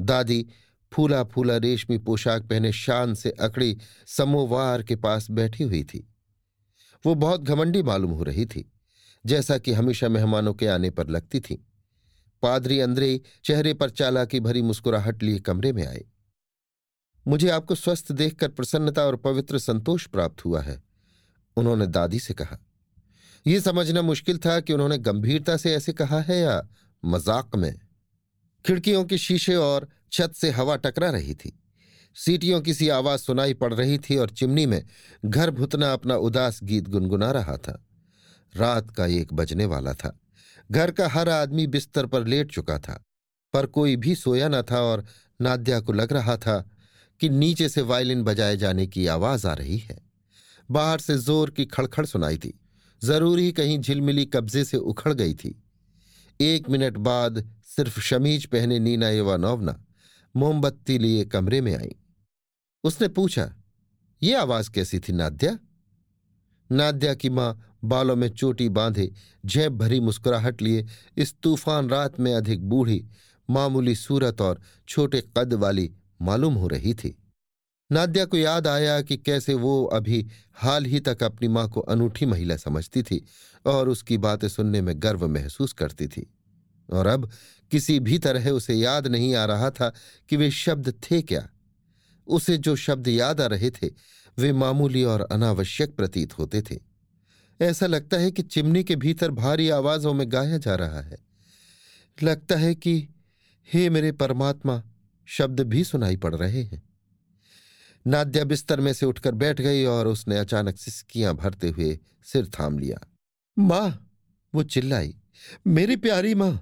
दादी फूला फूला रेशमी पोशाक पहने शान से अकड़ी समोवार के पास बैठी हुई थी। वो बहुत घमंडी मालूम हो रही थी, जैसा कि हमेशा मेहमानों के आने पर लगती थी। पादरी अंद्रे चेहरे पर चालाकी भरी मुस्कुराहट लिए कमरे में आए। मुझे आपको स्वस्थ देखकर प्रसन्नता और पवित्र संतोष प्राप्त हुआ है, उन्होंने दादी से कहा। यह समझना मुश्किल था कि उन्होंने गंभीरता से ऐसे कहा है या मज़ाक में। खिड़कियों के शीशे और छत से हवा टकरा रही थी। सीटियों की सी आवाज़ सुनाई पड़ रही थी और चिमनी में घर भुतना अपना उदास गीत गुनगुना रहा था। रात का एक बजने वाला था। घर का हर आदमी बिस्तर पर लेट चुका था। पर कोई भी सोया न था और नाद्या को लग रहा था कि नीचे से वायलिन बजाए जाने की आवाज़ आ रही है। बाहर से ज़ोर की खड़खड़ सुनाई थी ज़रूरी कहीं झिलमिली कब्जे से उखड़ गई थी। एक मिनट बाद सिर्फ़ शमीज पहने नीना इवानोवना मोमबत्ती लिए कमरे में आई। उसने पूछा, ये आवाज़ कैसी थी, नाद्या? नाद्या की माँ बालों में चोटी बांधे, झेप भरी मुस्कुराहट लिए इस तूफ़ान रात में अधिक बूढ़ी, मामूली सूरत और छोटे कद वाली मालूम हो रही थी। नाद्या को याद आया कि कैसे वो अभी हाल ही तक अपनी माँ को अनूठी महिला समझती थी और उसकी बातें सुनने में गर्व महसूस करती थी। और अब किसी भी तरह उसे याद नहीं आ रहा था कि वे शब्द थे क्या। उसे जो शब्द याद आ रहे थे, वे मामूली और अनावश्यक प्रतीत होते थे। ऐसा लगता है कि चिमनी के भीतर भारी आवाजों में गाया जा रहा है। लगता है कि, हे मेरे परमात्मा, शब्द भी सुनाई पड़ रहे हैं। नाद्या बिस्तर में से उठकर बैठ गई और उसने अचानक सिसकियाँ भरते हुए सिर थाम लिया। माँ, वो चिल्लाई, मेरी प्यारी माँ,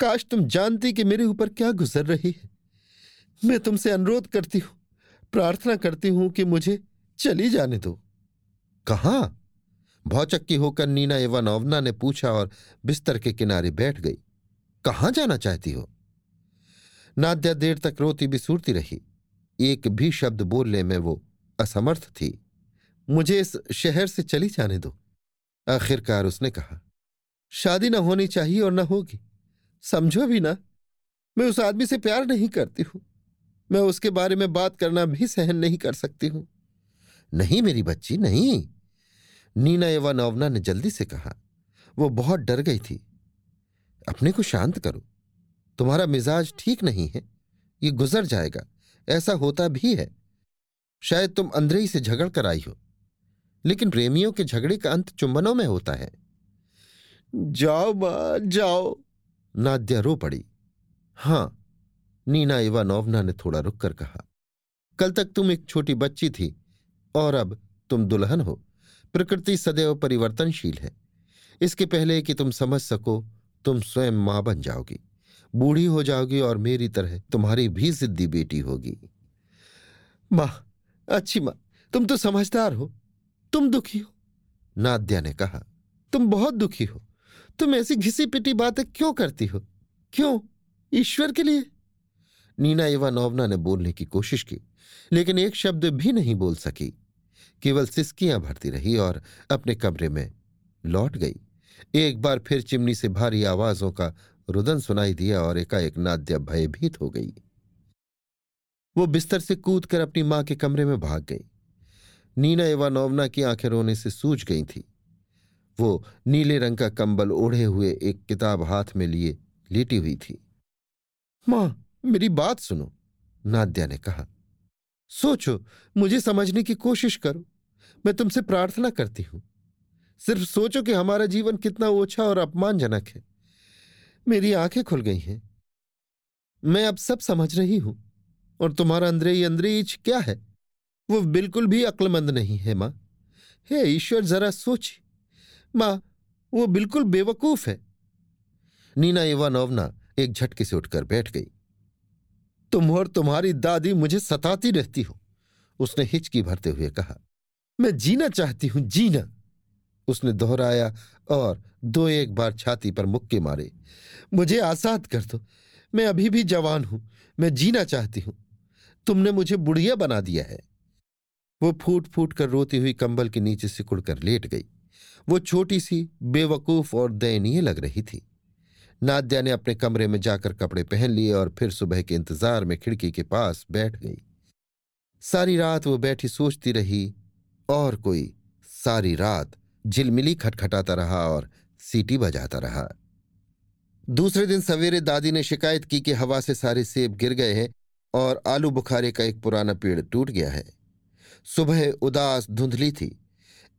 काश तुम जानती कि मेरे ऊपर क्या गुजर रही है। मैं तुमसे अनुरोध करती हूँ, प्रार्थना करती हूँ कि मुझे चली जाने दो। कहाँ? भौचक्की होकर नीना इवानोवना ने पूछा और बिस्तर के किनारे बैठ गई। कहाँ जाना चाहती हो? नाद्या देर तक रोती बिसूरती रही। एक भी शब्द बोलने में वो असमर्थ थी। मुझे इस शहर से चली जाने दो। आखिरकार उसने कहा, शादी न होनी चाहिए और न होगी। समझो भी ना, मैं उस आदमी से प्यार नहीं करती हूँ। मैं उसके बारे में बात करना भी सहन नहीं कर सकती हूँ। नहीं मेरी बच्ची, नहीं। नीना नवना ने जल्दी से कहा। वो बहुत डर गई थी। अपने को शांत करो। तुम्हारा मिजाज ठीक नहीं है। ये गुजर जाएगा। ऐसा होता भी है। शायद तुम अंदर से झगड़ कर आई हो, लेकिन प्रेमियों के झगड़े का अंत चुंबनों में होता है। जाओ माँ, जाओ। नाद्या रो पड़ी। हाँ, नीना इवानोवना ने थोड़ा रुक कर कहा, कल तक तुम एक छोटी बच्ची थी, और अब तुम दुल्हन हो। प्रकृति सदैव परिवर्तनशील है। इसके पहले कि तुम समझ सको, तुम स्वयं माँ बन जाओगी। बूढ़ी हो जाओगी और मेरी तरह तुम्हारी भी जिद्दी बेटी होगी। माँ, अच्छी माँ, तुम तो समझदार हो, तुम दुखी हो। नाद्या ने कहा, तुम बहुत दुखी हो, तुम ऐसी घिसी पिटी बातें क्यों करती हो? क्यों? ईश्वर के लिए? नीना इवानोवना ने बोलने की कोशिश की, लेकिन एक शब्द भी नहीं बोल सकी। केवल सिस्कियाँ भरती रही और अपने कमरे में लौट गई। एक बार फिर चिमनी से भारी आवाजों का रुदन सुनाई दिया और एकाएक नाद्या भयभीत हो गई। वो बिस्तर से कूद कर अपनी माँ के कमरे में भाग गई। नीना इवानोवना की आँखें रोने से सूज गई थी। वो नीले रंग का कंबल ओढ़े हुए एक किताब हाथ में लिए लेटी हुई थी। माँ, मेरी बात सुनो, नाद्या ने कहा। सोचो, मुझे समझने की कोशिश करो। मैं तुमसे प्रार्थना करती हूँ। सिर्फ़ सोचो कि हमारा जीवन कितना ओछा और अपमानजनक है। मेरी आँखें खुल गई हैं। मैं अब सब समझ रही हूँ। और तुम्हारा अंदरे अंदरेज क्या है? वो बिल्कुल भी अक्लमंद नहीं है, माँ। हे ईश्वर, जरा सोच। माँ, वो बिल्कुल बेवकूफ़ है। नीना इवानोवना एक झटके से उठकर बैठ गई। तुम और तुम्हारी दादी मुझे सताती रहती हो, उसने हिचकी भरते हुए कहा। मैं जीना चाहती हूँ, जीना। उसने दोहराया और दो एक बार छाती पर मुक्के मारे। मुझे आज़ाद कर दो। मैं अभी भी जवान हूँ। मैं जीना चाहती हूँ। तुमने मुझे बुढ़िया बना दिया है। वो फूट फूट कर रोती हुई कंबल के नीचे सिकुड़ कर लेट गई। वो छोटी सी, बेवकूफ़ और दयनीय लग रही थी। नाद्या ने अपने कमरे में जाकर कपड़े पहन लिए और फिर सुबह के इंतज़ार में खिड़की के पास बैठ गई। सारी रात वो बैठी सोचती रही, और कोई सारी रात झिलमिली खटखटाता रहा और सीटी बजाता रहा। दूसरे दिन सवेरे दादी ने शिकायत की कि हवा से सारे सेब गिर गए हैं और आलू बुखारे का एक पुराना पेड़ टूट गया है। सुबह उदास धुंधली थी।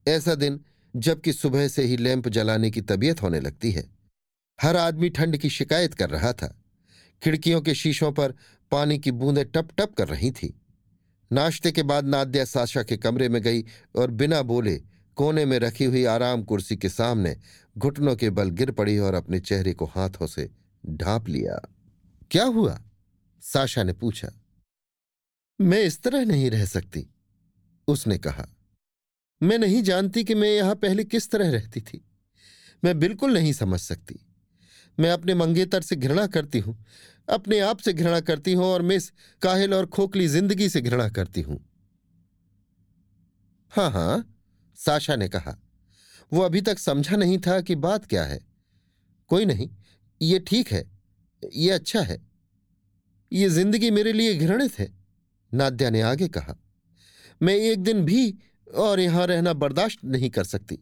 ऐसा दिन जबकि सुबह से ही लैंप जलाने की तबीयत होने लगती है। हर आदमी ठंड की शिकायत कर रहा था। खिड़कियों के शीशों पर पानी की बूंदें टप टप कर रही थी। नाश्ते के बाद नाद्या साशा के कमरे में गई और बिना बोले कोने में रखी हुई आराम कुर्सी के सामने घुटनों के बल गिर पड़ी और अपने चेहरे को हाथों से ढांप लिया। क्या हुआ? साशा ने पूछा। मैं इस तरह नहीं रह सकती, उसने कहा। मैं नहीं जानती कि मैं यहाँ पहले किस तरह रहती थी। मैं बिल्कुल नहीं समझ सकती। मैं अपने मंगेतर से घृणा करती हूँ, अपने आप से घृणा करती हूँ और मैं इस काहिल और खोखली ज़िंदगी से घृणा करती हूँ। हाँ हाँ। साशा ने कहा, वो अभी तक समझा नहीं था कि बात क्या है। कोई नहीं, ये ठीक है, ये अच्छा है। ये ज़िंदगी मेरे लिए घृणित है, नाद्या ने आगे कहा। मैं एक दिन भी और यहाँ रहना बर्दाश्त नहीं कर सकती।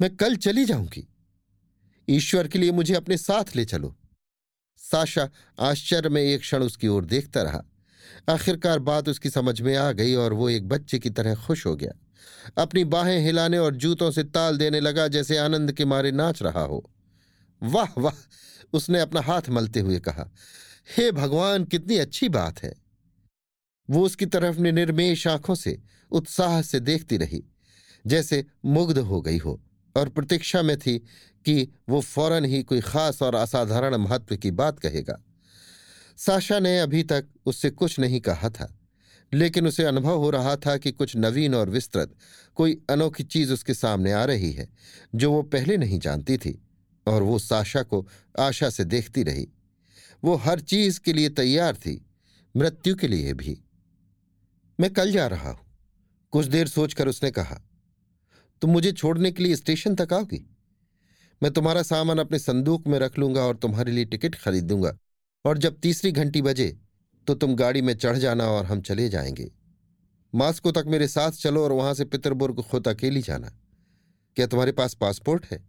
मैं कल चली जाऊँगी। ईश्वर के लिए मुझे अपने साथ ले चलो। साशा आश्चर्य में एक क्षण उसकी ओर देखता रहा। आखिरकार बात उसकी समझ में आ गई और वो एक बच्चे की तरह खुश हो गया। अपनी बाहें हिलाने और जूतों से ताल देने लगा जैसे आनंद के मारे नाच रहा हो। वाह वाह, उसने अपना हाथ मलते हुए कहा, हे भगवान, कितनी अच्छी बात है। वो उसकी तरफ़ निर्मेश आँखों से, उत्साह से देखती रही, जैसे मुग्ध हो गई हो, और प्रतीक्षा में थी कि वो फ़ौरन ही कोई खास और असाधारण महत्व की बात कहेगा। साशा ने अभी तक उससे कुछ नहीं कहा था। लेकिन उसे अनुभव हो रहा था कि कुछ नवीन और विस्तृत, कोई अनोखी चीज़ उसके सामने आ रही है, जो वो पहले नहीं जानती थी, और वो साशा को आशा से देखती रही। वो हर चीज़ के लिए तैयार थी, मृत्यु के लिए भी। मैं कल जा रहा हूँ, कुछ देर सोचकर उसने कहा, तुम मुझे छोड़ने के लिए स्टेशन तक आओगी? मैं तुम्हारा सामान अपने संदूक में रख लूँगा और तुम्हारे लिए टिकट खरीद दूँगा, और जब तीसरी घंटी बजे तो तुम गाड़ी में चढ़ जाना और हम चले जाएँगे। मास्को तक मेरे साथ चलो और वहाँ से पितरबुर्ग खुद अकेली जाना। क्या तुम्हारे पास पासपोर्ट है?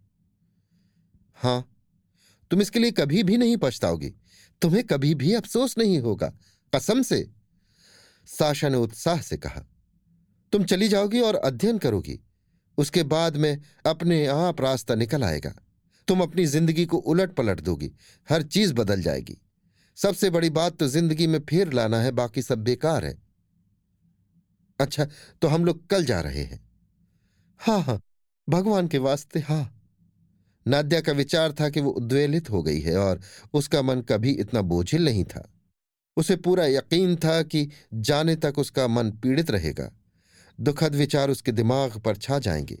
हाँ। तुम इसके लिए कभी भी नहीं पछताओगी। तुम्हें कभी भी अफसोस नहीं होगा। कसम से। साशा ने उत्साह से कहा। तुम चली जाओगी और अध्ययन करोगी। उसके बाद में अपने आप रास्ता निकल आएगा। तुम अपनी ज़िंदगी को उलट पलट दोगी। हर चीज़ बदल जाएगी। सबसे बड़ी बात तो ज़िंदगी में फेर लाना है, बाकी सब बेकार है। अच्छा तो हम लोग कल जा रहे हैं। हाँ हाँ भगवान के वास्ते हाँ। नाद्या का विचार था कि वो उद्वेलित हो गई है और उसका मन कभी इतना बोझिल नहीं था। उसे पूरा यकीन था कि जाने तक उसका मन पीड़ित रहेगा। दुखद विचार उसके दिमाग पर छा जाएँगे।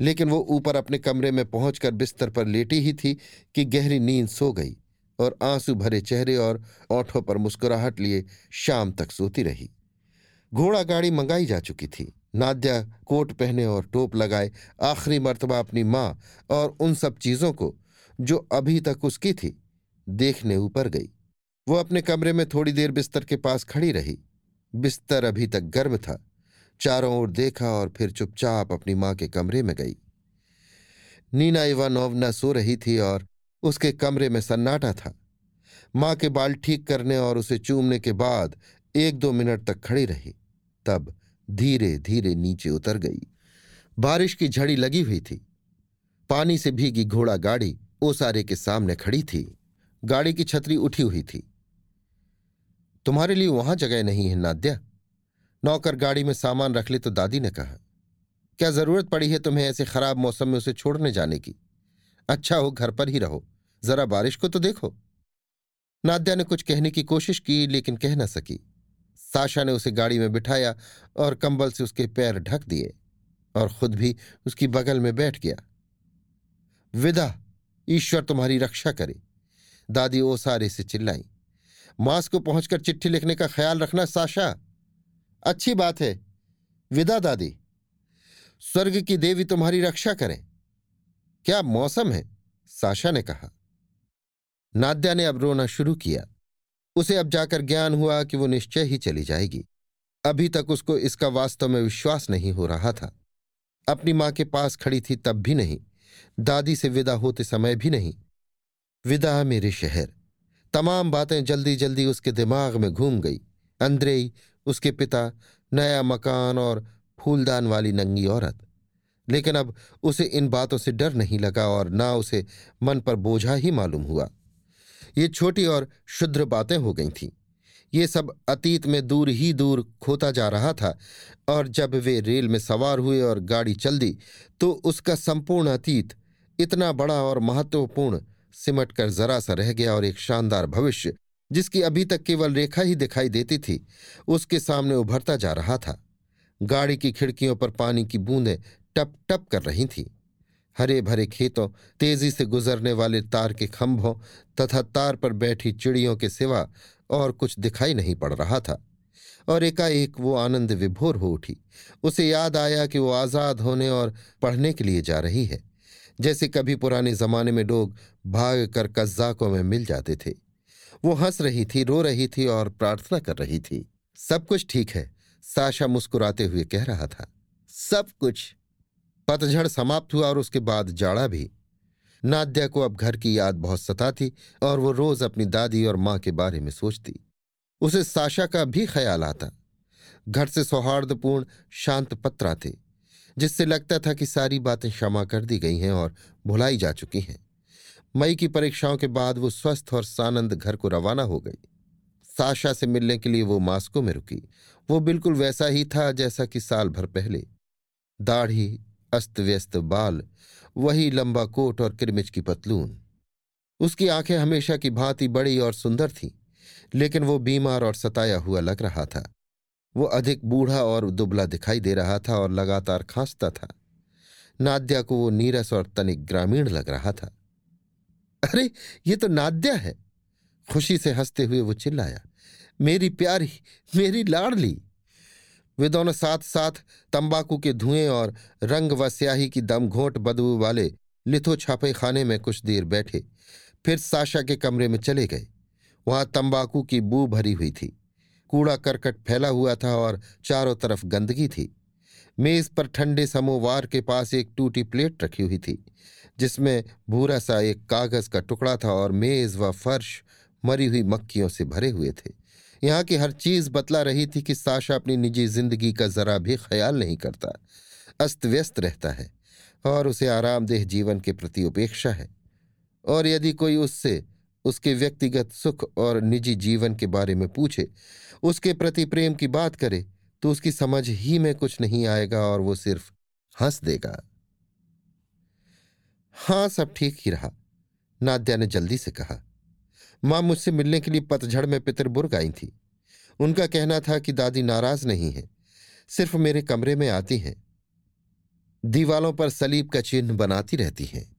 लेकिन वो ऊपर अपने कमरे में पहुंचकर बिस्तर पर लेटी ही थी कि गहरी नींद सो गई। और आँसू भरे चेहरे और ओठों पर मुस्कुराहट लिए शाम तक सोती रही। घोड़ा गाड़ी मंगाई जा चुकी थी। नाद्या कोट पहने और टोप लगाए आखिरी मर्तबा अपनी माँ और उन सब चीज़ों को जो अभी तक उसकी थी, देखने ऊपर गई। वो अपने कमरे में थोड़ी देर बिस्तर के पास खड़ी रही। बिस्तर अभी तक गर्म था। चारों ओर देखा और फिर चुपचाप अपनी माँ के कमरे में गई। नीना इवानोवना सो रही थी और उसके कमरे में सन्नाटा था। माँ के बाल ठीक करने और उसे चूमने के बाद एक दो मिनट तक खड़ी रही। तब धीरे धीरे नीचे उतर गई। बारिश की झड़ी लगी हुई थी। पानी से भीगी घोड़ा गाड़ी ओसारे के सामने खड़ी थी। गाड़ी की छतरी उठी हुई थी। तुम्हारे लिए वहाँ जगह नहीं है, नाद्या। नौकर गाड़ी में सामान रख ले तो दादी ने कहा। क्या ज़रूरत पड़ी है तुम्हें ऐसे खराब मौसम में उसे छोड़ने जाने की? अच्छा हो, घर पर ही रहो। जरा बारिश को तो देखो। नाद्या ने कुछ कहने की कोशिश की, लेकिन कह न सकी। साशा ने उसे गाड़ी में बिठाया और कंबल से उसके पैर ढक दिए और खुद भी उसकी बगल में बैठ गया। विदा, ईश्वर तुम्हारी रक्षा करे। दादी ओसारे से चिल्लाई, मास को पहुंचकर चिट्ठी लिखने का ख्याल रखना साशा। अच्छी बात है। विदा दादी। स्वर्ग की देवी तुम्हारी रक्षा करें। क्या मौसम है? साशा ने कहा। नाद्या ने अब रोना शुरू किया। उसे अब जाकर ज्ञान हुआ कि वो निश्चय ही चली जाएगी। अभी तक उसको इसका वास्तव में विश्वास नहीं हो रहा था। अपनी माँ के पास खड़ी थी तब भी नहीं। दादी से विदा होते समय भी नहीं। विदा मेरे शहर। तमाम बातें जल्दी जल्दी उसके दिमाग में घूम गई। अंद्रेई, उसके पिता, नया मकान और फूलदान वाली नंगी औरत। लेकिन अब उसे इन बातों से डर नहीं लगा और ना उसे मन पर बोझा ही मालूम हुआ। ये छोटी और शुद्र बातें हो गई थीं। ये सब अतीत में दूर ही दूर खोता जा रहा था और जब वे रेल में सवार हुए और गाड़ी चल दी तो उसका संपूर्ण अतीत इतना बड़ा और महत्वपूर्ण सिमट कर जरा सा रह गया और एक शानदार भविष्य, जिसकी अभी तक केवल रेखा ही दिखाई देती थी, उसके सामने उभरता जा रहा था। गाड़ी की खिड़कियों पर पानी की बूंदें टप टप कर रही थी। हरे भरे खेतों, तेज़ी से गुजरने वाले तार के खंभों तथा तार पर बैठी चिड़ियों के सिवा और कुछ दिखाई नहीं पड़ रहा था। और एकाएक वो आनंद विभोर हो उठी। उसे याद आया कि वो आज़ाद होने और पढ़ने के लिए जा रही है। जैसे कभी पुराने जमाने में लोग भाग कर कज्जाकों में मिल जाते थे। वो हंस रही थी, रो रही थी और प्रार्थना कर रही थी। सब कुछ ठीक है, साशा मुस्कुराते हुए कह रहा था। सब कुछ पतझड़ समाप्त हुआ और उसके बाद जाड़ा भी। नाद्या को अब घर की याद बहुत सताती और वो रोज अपनी दादी और माँ के बारे में सोचती। उसे साशा का भी ख्याल आता। घर से सौहार्दपूर्ण, शांत पत्र थे, जिससे लगता था कि सारी बातें क्षमा कर दी गई हैं और भुलाई जा चुकी हैं। मई की परीक्षाओं के बाद वो स्वस्थ और सानंद घर को रवाना हो गई। साशा से मिलने के लिए वो मास्को में रुकी। वो बिल्कुल वैसा ही था जैसा कि साल भर पहले। दाढ़ी अस्त व्यस्त बाल, वही लंबा कोट और किरमिच की पतलून। उसकी आँखें हमेशा की भांति बड़ी और सुंदर थीं, लेकिन वो बीमार और सताया हुआ लग रहा था। वो अधिक बूढ़ा और दुबला दिखाई दे रहा था और लगातार खांसता था। नाद्या को वो नीरस और तनिक ग्रामीण लग रहा था। अरे, ये तो नाद्या है। खुशी से हँसते हुए वो चिल्लाया, मेरी प्यारी, मेरी लाडली। वे दोनों साथ साथ तंबाकू के धुएँ और रंग व स्याही की दम घोट बदबू वाले लिथो छापे खाने में कुछ देर बैठे, फिर साशा के कमरे में चले गए। वहाँ तंबाकू की बू भरी हुई थी। कूड़ा करकट फैला हुआ था और चारों तरफ़ गंदगी थी। मेज पर ठंडे समोवार के पास एक टूटी प्लेट रखी हुई थी, जिसमें भूरा सा एक कागज़ का टुकड़ा था और मेज व फर्श मरी हुई मक्खियों से भरे हुए थे। यहाँ की हर चीज़ बतला रही थी कि साशा अपनी निजी ज़िंदगी का जरा भी ख्याल नहीं करता। अस्त व्यस्त रहता है और उसे आरामदेह जीवन के प्रति उपेक्षा है। और यदि कोई उससे, उसके व्यक्तिगत सुख और निजी जीवन के बारे में पूछे, उसके प्रति प्रेम की बात करे तो उसकी समझ ही में कुछ नहीं आएगा और वो सिर्फ़ हंस देगा। हाँ, सब ठीक ही रहा, नाद्या ने जल्दी से कहा। माँ मुझसे मिलने के लिए पतझड़ में पितरबुर्ग आई थी। उनका कहना था कि दादी नाराज़ नहीं है, सिर्फ़ मेरे कमरे में आती हैं। दीवालों पर सलीब का चिन्ह बनाती रहती हैं।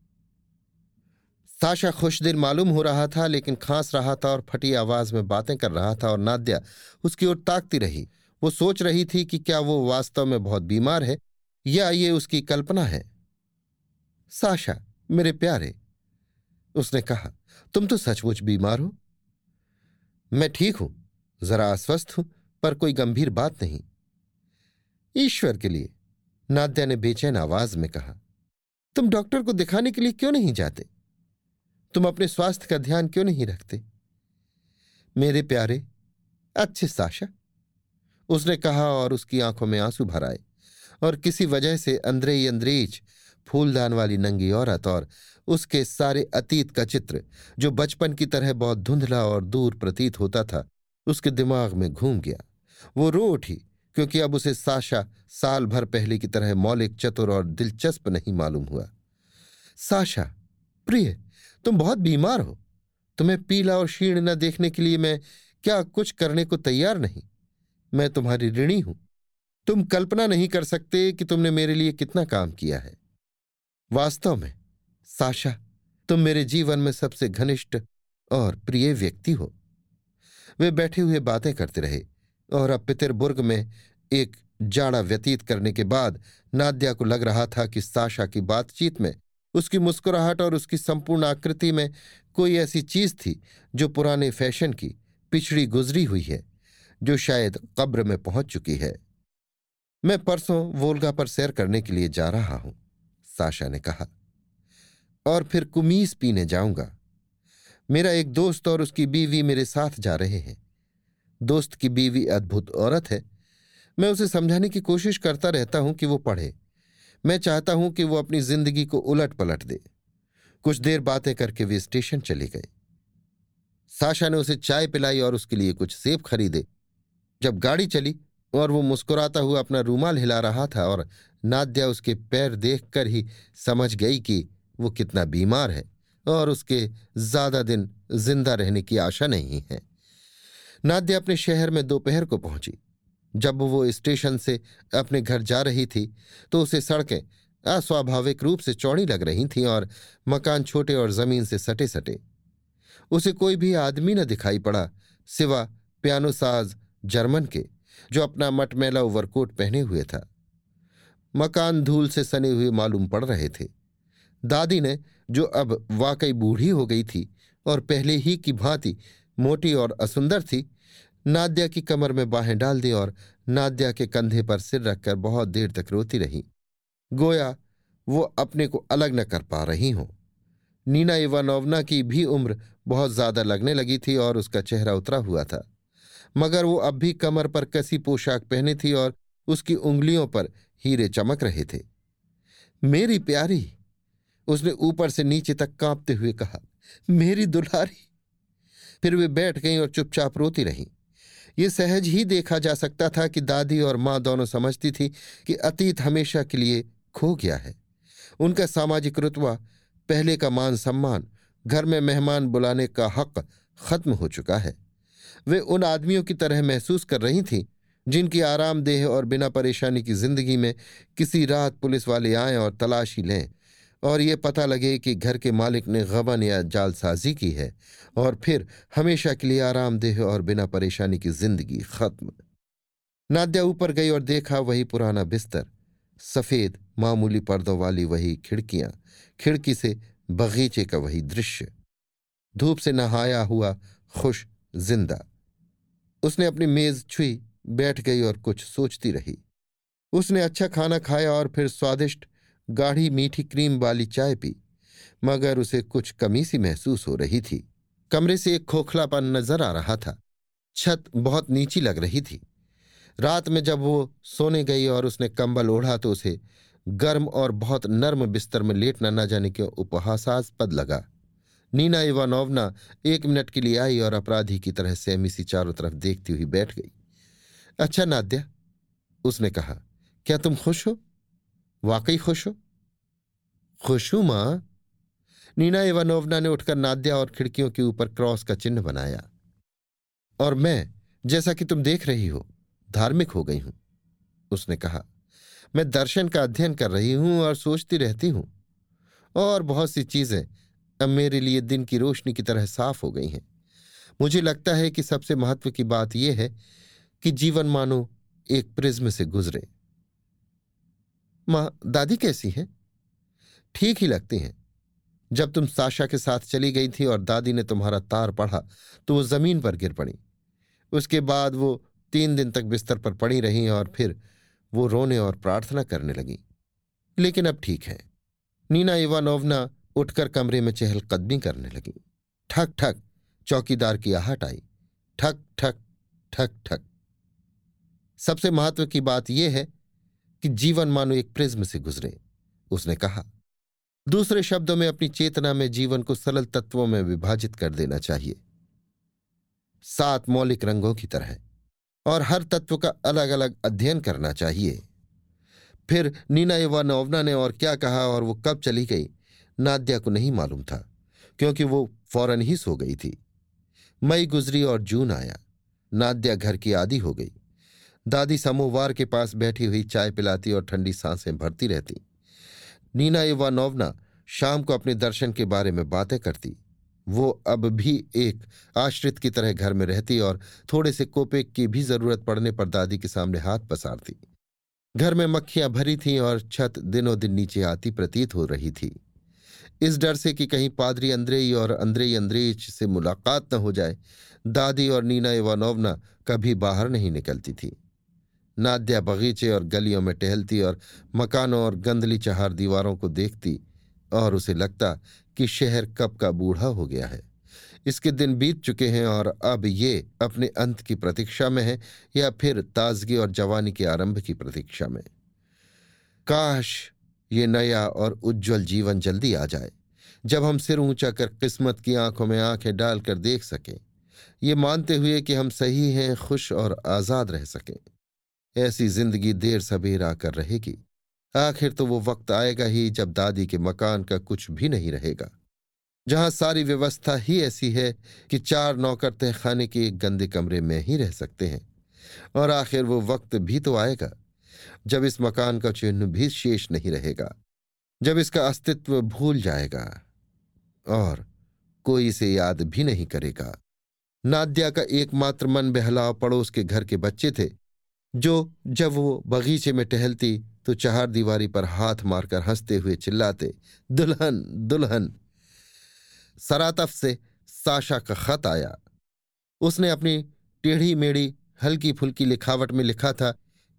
साशा खुश दिल मालूम हो रहा था, लेकिन खांस रहा था और फटी आवाज़ में बातें कर रहा था और नाद्या उसकी ओर ताकती रही। वो सोच रही थी कि क्या वो वास्तव में बहुत बीमार है या ये उसकी कल्पना है। साशा, मेरे प्यारे, उसने कहा तुम तो सचमुच बीमार हो। मैं ठीक हूँ, जरा अस्वस्थ हूँ, पर कोई गंभीर बात नहीं। ईश्वर के लिए, नाद्या ने बेचैन आवाज़ में कहा, तुम डॉक्टर को दिखाने के लिए क्यों नहीं जाते? तुम अपने स्वास्थ्य का ध्यान क्यों नहीं रखते? मेरे प्यारे, अच्छे साशा। उसने कहा और उसकी आँखों में आँसू भर आए और किसी वजह से अंद्रे अंद्रेज, फूलदान वाली नंगी औरत और उसके सारे अतीत का चित्र, जो बचपन की तरह बहुत धुंधला और दूर प्रतीत होता था, उसके दिमाग में घूम गया। वो रो उठी, क्योंकि अब उसे साशा साल भर पहले की तरह मौलिक चतुर और दिलचस्प नहीं मालूम हुआ। साशा, प्रिय, तुम बहुत बीमार हो। तुम्हें पीला और क्षीण न देखने के लिए मैं क्या कुछ करने को तैयार नहीं? मैं तुम्हारी ऋणी हूँ। तुम कल्पना नहीं कर सकते कि तुमने मेरे लिए कितना काम किया है। वास्तव में साशा, तुम मेरे जीवन में सबसे घनिष्ठ और प्रिय व्यक्ति हो। वे बैठे हुए बातें करते रहे और अब पितरबुर्ग में एक जाड़ा व्यतीत करने के बाद नाद्या को लग रहा था कि साशा की बातचीत में उसकी मुस्कुराहट और उसकी संपूर्ण आकृति में कोई ऐसी चीज़ थी जो पुराने फ़ैशन की पिछड़ी गुजरी हुई है, जो शायद कब्र में पहुँच चुकी है। मैं परसों वोल्गा पर सैर करने के लिए जा रहा हूँ, साशा ने कहा। और फिर कुमीज पीने जाऊँगा। मेरा एक दोस्त और उसकी बीवी मेरे साथ जा रहे हैं। दोस्त की बीवी अद्भुत औरत है। मैं उसे समझाने की कोशिश करता रहता हूँ कि वो पढ़े। मैं चाहता हूँ कि वो अपनी ज़िंदगी को उलट पलट दे। कुछ देर बातें करके वे स्टेशन चले गए। साशा ने उसे चाय पिलाई और उसके लिए कुछ सेब खरीदे। जब गाड़ी चली और वो मुस्कुराता हुआ अपना रूमाल हिला रहा था और नाद्या उसके पैर देखकर ही समझ गई कि वो कितना बीमार है और उसके ज़्यादा दिन ज़िंदा रहने की आशा नहीं है। नाद्य अपने शहर में दोपहर को पहुँची। जब वो स्टेशन से अपने घर जा रही थी तो उसे सड़कें अस्वाभाविक रूप से चौड़ी लग रही थीं और मकान छोटे और ज़मीन से सटे सटे उसे कोई भी आदमी न दिखाई पड़ा, सिवा पियानो साज जर्मन के, जो अपना मटमैला ओवरकोट पहने हुए था। मकान धूल से सने हुए मालूम पड़ रहे थे। दादी ने, जो अब वाकई बूढ़ी हो गई थी और पहले ही की भांति मोटी और असुंदर थी, नाद्या की कमर में बाहें डाल दी और नाद्या के कंधे पर सिर रखकर बहुत देर तक रोती रही। गोया, वो अपने को अलग न कर पा रही हो। नीना इवानोवना की भी उम्र बहुत ज़्यादा लगने लगी थी और उसका चेहरा उतरा हुआ था। मगर वो अब भी कमर पर कसी पोशाक पहने थी और उसकी उंगलियों पर हीरे चमक रहे थे। मेरी प्यारी उसने ऊपर से नीचे तक कांपते हुए कहा, मेरी दुल्हारी फिर वे बैठ गईं और चुपचाप रोती रहीं। ये सहज ही देखा जा सकता था कि दादी और माँ दोनों समझती थी कि अतीत हमेशा के लिए खो गया है। उनका सामाजिक रुतबा, पहले का मान सम्मान, घर में मेहमान बुलाने का हक खत्म हो चुका है। वे उन आदमियों की तरह महसूस कर रही थीं, जिनकी आरामदेह और बिना परेशानी की ज़िंदगी में किसी रात पुलिस वाले आए और तलाशी लें। और ये पता लगे कि घर के मालिक ने गबन या जालसाजी की है और फिर हमेशा के लिए आरामदेह और बिना परेशानी की ज़िंदगी खत्म। नाद्या ऊपर गई और देखा वही पुराना बिस्तर, सफ़ेद, मामूली पर्दों वाली वही खिड़कियाँ, खिड़की से बगीचे का वही दृश्य। धूप से नहाया हुआ खुश ज़िंदा। उसने अपनी मेज छुई, बैठ गई और कुछ सोचती रही। उसने अच्छा खाना खाया और फिर स्वादिष्ट गाढ़ी मीठी क्रीम वाली चाय पी, मगर उसे कुछ कमी सी महसूस हो रही थी। कमरे से एक खोखलापन नज़र आ रहा था। छत बहुत नीची लग रही थी। रात में जब वो सोने गई और उसने कंबल ओढ़ा तो उसे गर्म और बहुत नर्म बिस्तर में लेटना न जाने के उपहासास्पद लगा। नीना इवानोवना एक मिनट के लिए आई और अपराधी की तरह सहमी सी चारों तरफ़ देखती हुई बैठ गई। अच्छा नाद्या, उसने कहा, क्या तुम खुश हो? वाकई खुश हो? खुश हूँ, माँ। नीना इवानोवना ने उठकर नाद्या और खिड़कियों के ऊपर क्रॉस का चिन्ह बनाया। और मैं, जैसा कि तुम देख रही हो, धार्मिक हो गई हूँ, उसने कहा। मैं दर्शन का अध्ययन कर रही हूँ और सोचती रहती हूँ। और बहुत सी चीज़ें अब मेरे लिए दिन की रोशनी की तरह साफ़ हो गई हैं। मुझे लगता है कि सबसे महत्व की बात यह है कि जीवन मानो एक प्रिज्म से गुजरे। माँ, दादी कैसी हैं? ठीक ही लगती हैं। जब तुम साशा के साथ चली गई थी और दादी ने तुम्हारा तार पढ़ा तो वो ज़मीन पर गिर पड़ी। उसके बाद वो तीन दिन तक बिस्तर पर पड़ी रही और फिर वो रोने और प्रार्थना करने लगी। लेकिन अब ठीक है। नीना इवानोवना उठकर कमरे में चहलकदमी करने लगी। ठक ठक, चौकीदार की आहट आई। ठक ठक ठक ठक। सबसे महत्व की बात यह है कि जीवन मानो एक प्रिज्म से गुजरे। उसने कहा, दूसरे शब्दों में अपनी चेतना में जीवन को सरल तत्वों में विभाजित कर देना चाहिए। सात मौलिक रंगों की तरह, और हर तत्व का अलग अलग अध्ययन करना चाहिए। फिर नीना युवा इवानोवना ने और क्या कहा और वो कब चली गई, नाद्या को नहीं मालूम था, क्योंकि वो फ़ौरन ही सो गई थी। मई गुजरी और जून आया, नाद्या घर की आदि हो गई। दादी समोवार के पास बैठी हुई चाय पिलाती और ठंडी साँसें भरती रहती। नीना इवानोवना शाम को अपने दर्शन के बारे में बातें करती। वो अब भी एक आश्रित की तरह घर में रहती और थोड़े से कोपे की भी ज़रूरत पड़ने पर दादी के सामने हाथ पसारती। घर में मक्खियाँ भरी थीं और छत दिनों दिन नीचे आती प्रतीत हो रही थी। इस डर से कि कहीं पादरी अंद्रेई और अंद्रेई अंद्रेच से मुलाकात न हो जाए, दादी और नीना इवानोवना कभी बाहर नहीं निकलती थी। नाद्या बगीचे और गलियों में टहलती और मकानों और गंदली चहार दीवारों को देखती और उसे लगता कि शहर कब का बूढ़ा हो गया है। इसके दिन बीत चुके हैं और अब ये अपने अंत की प्रतीक्षा में है या फिर ताजगी और जवानी के आरंभ की प्रतीक्षा में। काश ये नया और उज्जवल जीवन जल्दी आ जाए, जब हम सिर ऊँचा कर किस्मत की आँखों में आँखें डालकर देख सकें। ये मानते हुए कि हम सही हैं, खुश और आज़ाद रह सकें। ऐसी ज़िंदगी देर सबेर आकर रहेगी। आखिर तो वो वक्त आएगा ही जब दादी के मकान का कुछ भी नहीं रहेगा। जहाँ सारी व्यवस्था ही ऐसी है कि चार नौकर तहखाने के एक गंदे कमरे में ही रह सकते हैं। और आखिर वो वक्त भी तो आएगा, जब इस मकान का चिन्ह भी शेष नहीं रहेगा, जब इसका अस्तित्व भूल जाएगा। और कोई इसे याद भी नहीं करेगा। नाद्या का एकमात्र मन बहलाव पड़ोस के घर के बच्चे थे जो जब वो बगीचे में टहलती तो चार दीवारी पर हाथ मारकर हँसते हुए चिल्लाते, दुल्हन दुल्हन। सरातफ से साशा का खत आया। उसने अपनी टेढ़ी मेढ़ी हल्की फुल्की लिखावट में लिखा था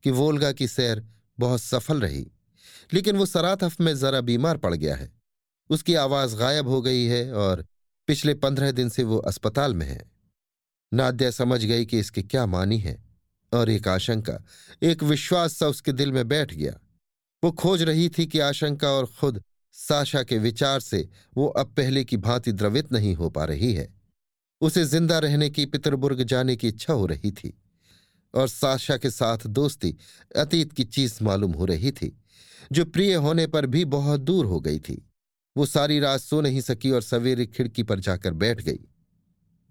कि वोल्गा की सैर बहुत सफल रही, लेकिन वो सरातफ में जरा बीमार पड़ गया है। उसकी आवाज़ गायब हो गई है और पिछले पंद्रह दिन से वो अस्पताल में है। नाद्या समझ गई कि इसके क्या मानी है। और एक आशंका, एक विश्वास सा उसके दिल में बैठ गया। वो खोज रही थी कि आशंका और खुद साशा के विचार से वो अब पहले की भांति द्रवित नहीं हो पा रही है। उसे ज़िंदा रहने की पितरबुर्ग जाने की इच्छा हो रही थी और साशा के साथ दोस्ती, अतीत की चीज़ मालूम हो रही थी, जो प्रिय होने पर भी बहुत दूर हो गई थी। वो सारी रात सो नहीं सकी और सवेरे खिड़की पर जाकर बैठ गई।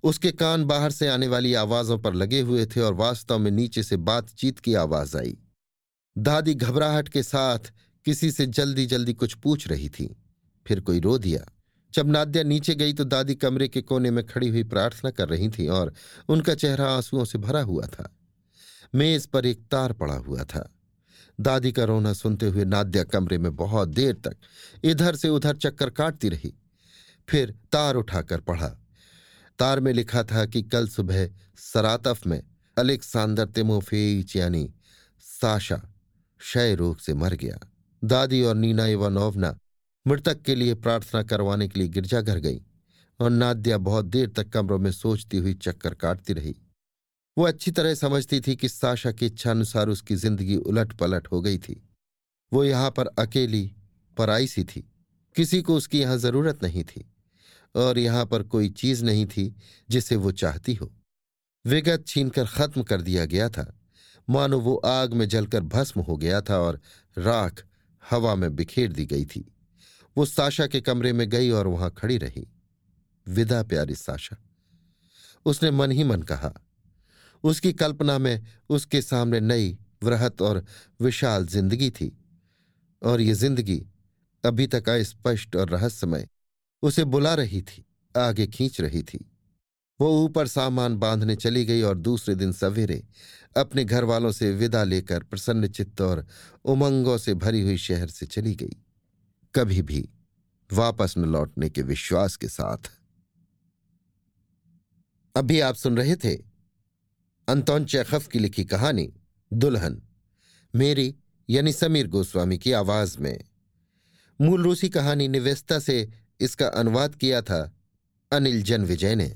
उसके कान बाहर से आने वाली आवाजों पर लगे हुए थे और वास्तव में नीचे से बातचीत की आवाज़ आई। दादी घबराहट के साथ किसी से जल्दी जल्दी कुछ पूछ रही थी। फिर कोई रो दिया। जब नाद्या नीचे गई तो दादी कमरे के कोने में खड़ी हुई प्रार्थना कर रही थी और उनका चेहरा आंसुओं से भरा हुआ था। मेज पर एक तार पड़ा हुआ था। दादी का रोना सुनते हुए नाद्या कमरे में बहुत देर तक इधर से उधर चक्कर काटती रही। फिर तार उठाकर पढ़ा। तार में लिखा था कि कल सुबह सरातफ में अलेक्सांदर तिमोफेच, यानी साशा, क्षय रोग से मर गया। दादी और नीना इवानोवना मृतक के लिए प्रार्थना करवाने के लिए गिरजाघर गई और नाद्या बहुत देर तक कमरों में सोचती हुई चक्कर काटती रही। वो अच्छी तरह समझती थी कि साशा की इच्छानुसार उसकी ज़िंदगी उलट पलट हो गई थी। वो यहाँ पर अकेली, पराई सी थी। किसी को उसकी यहाँ ज़रूरत नहीं थी। और यहाँ पर कोई चीज़ नहीं थी जिसे वो चाहती हो। विगत छीनकर खत्म कर दिया गया था। मानो वो आग में जलकर भस्म हो गया था और राख हवा में बिखेर दी गई थी। वो साशा के कमरे में गई और वहाँ खड़ी रही। विदा प्यारी साशा। उसने मन ही मन कहा। उसकी कल्पना में उसके सामने नई, वृहत और विशाल ज़िंदगी थी। और ये ज़िंदगी अभी तक अस्पष्ट और रहस्यमय उसे बुला रही थी, आगे खींच रही थी। वो ऊपर सामान बांधने चली गई और दूसरे दिन सवेरे अपने घर वालों से विदा लेकर प्रसन्न चित्त और उमंगों से भरी हुई शहर से चली गई। कभी भी वापस न लौटने के विश्वास के साथ। अभी आप सुन रहे थे अंतौन चैखफ की लिखी कहानी, दुल्हन। मेरी, यानी समीर गोस्वामी की आवाज़ में। मूल रूसी कहानी निवेस्ता से इसका अनुवाद किया था अनिल जन विजय ने।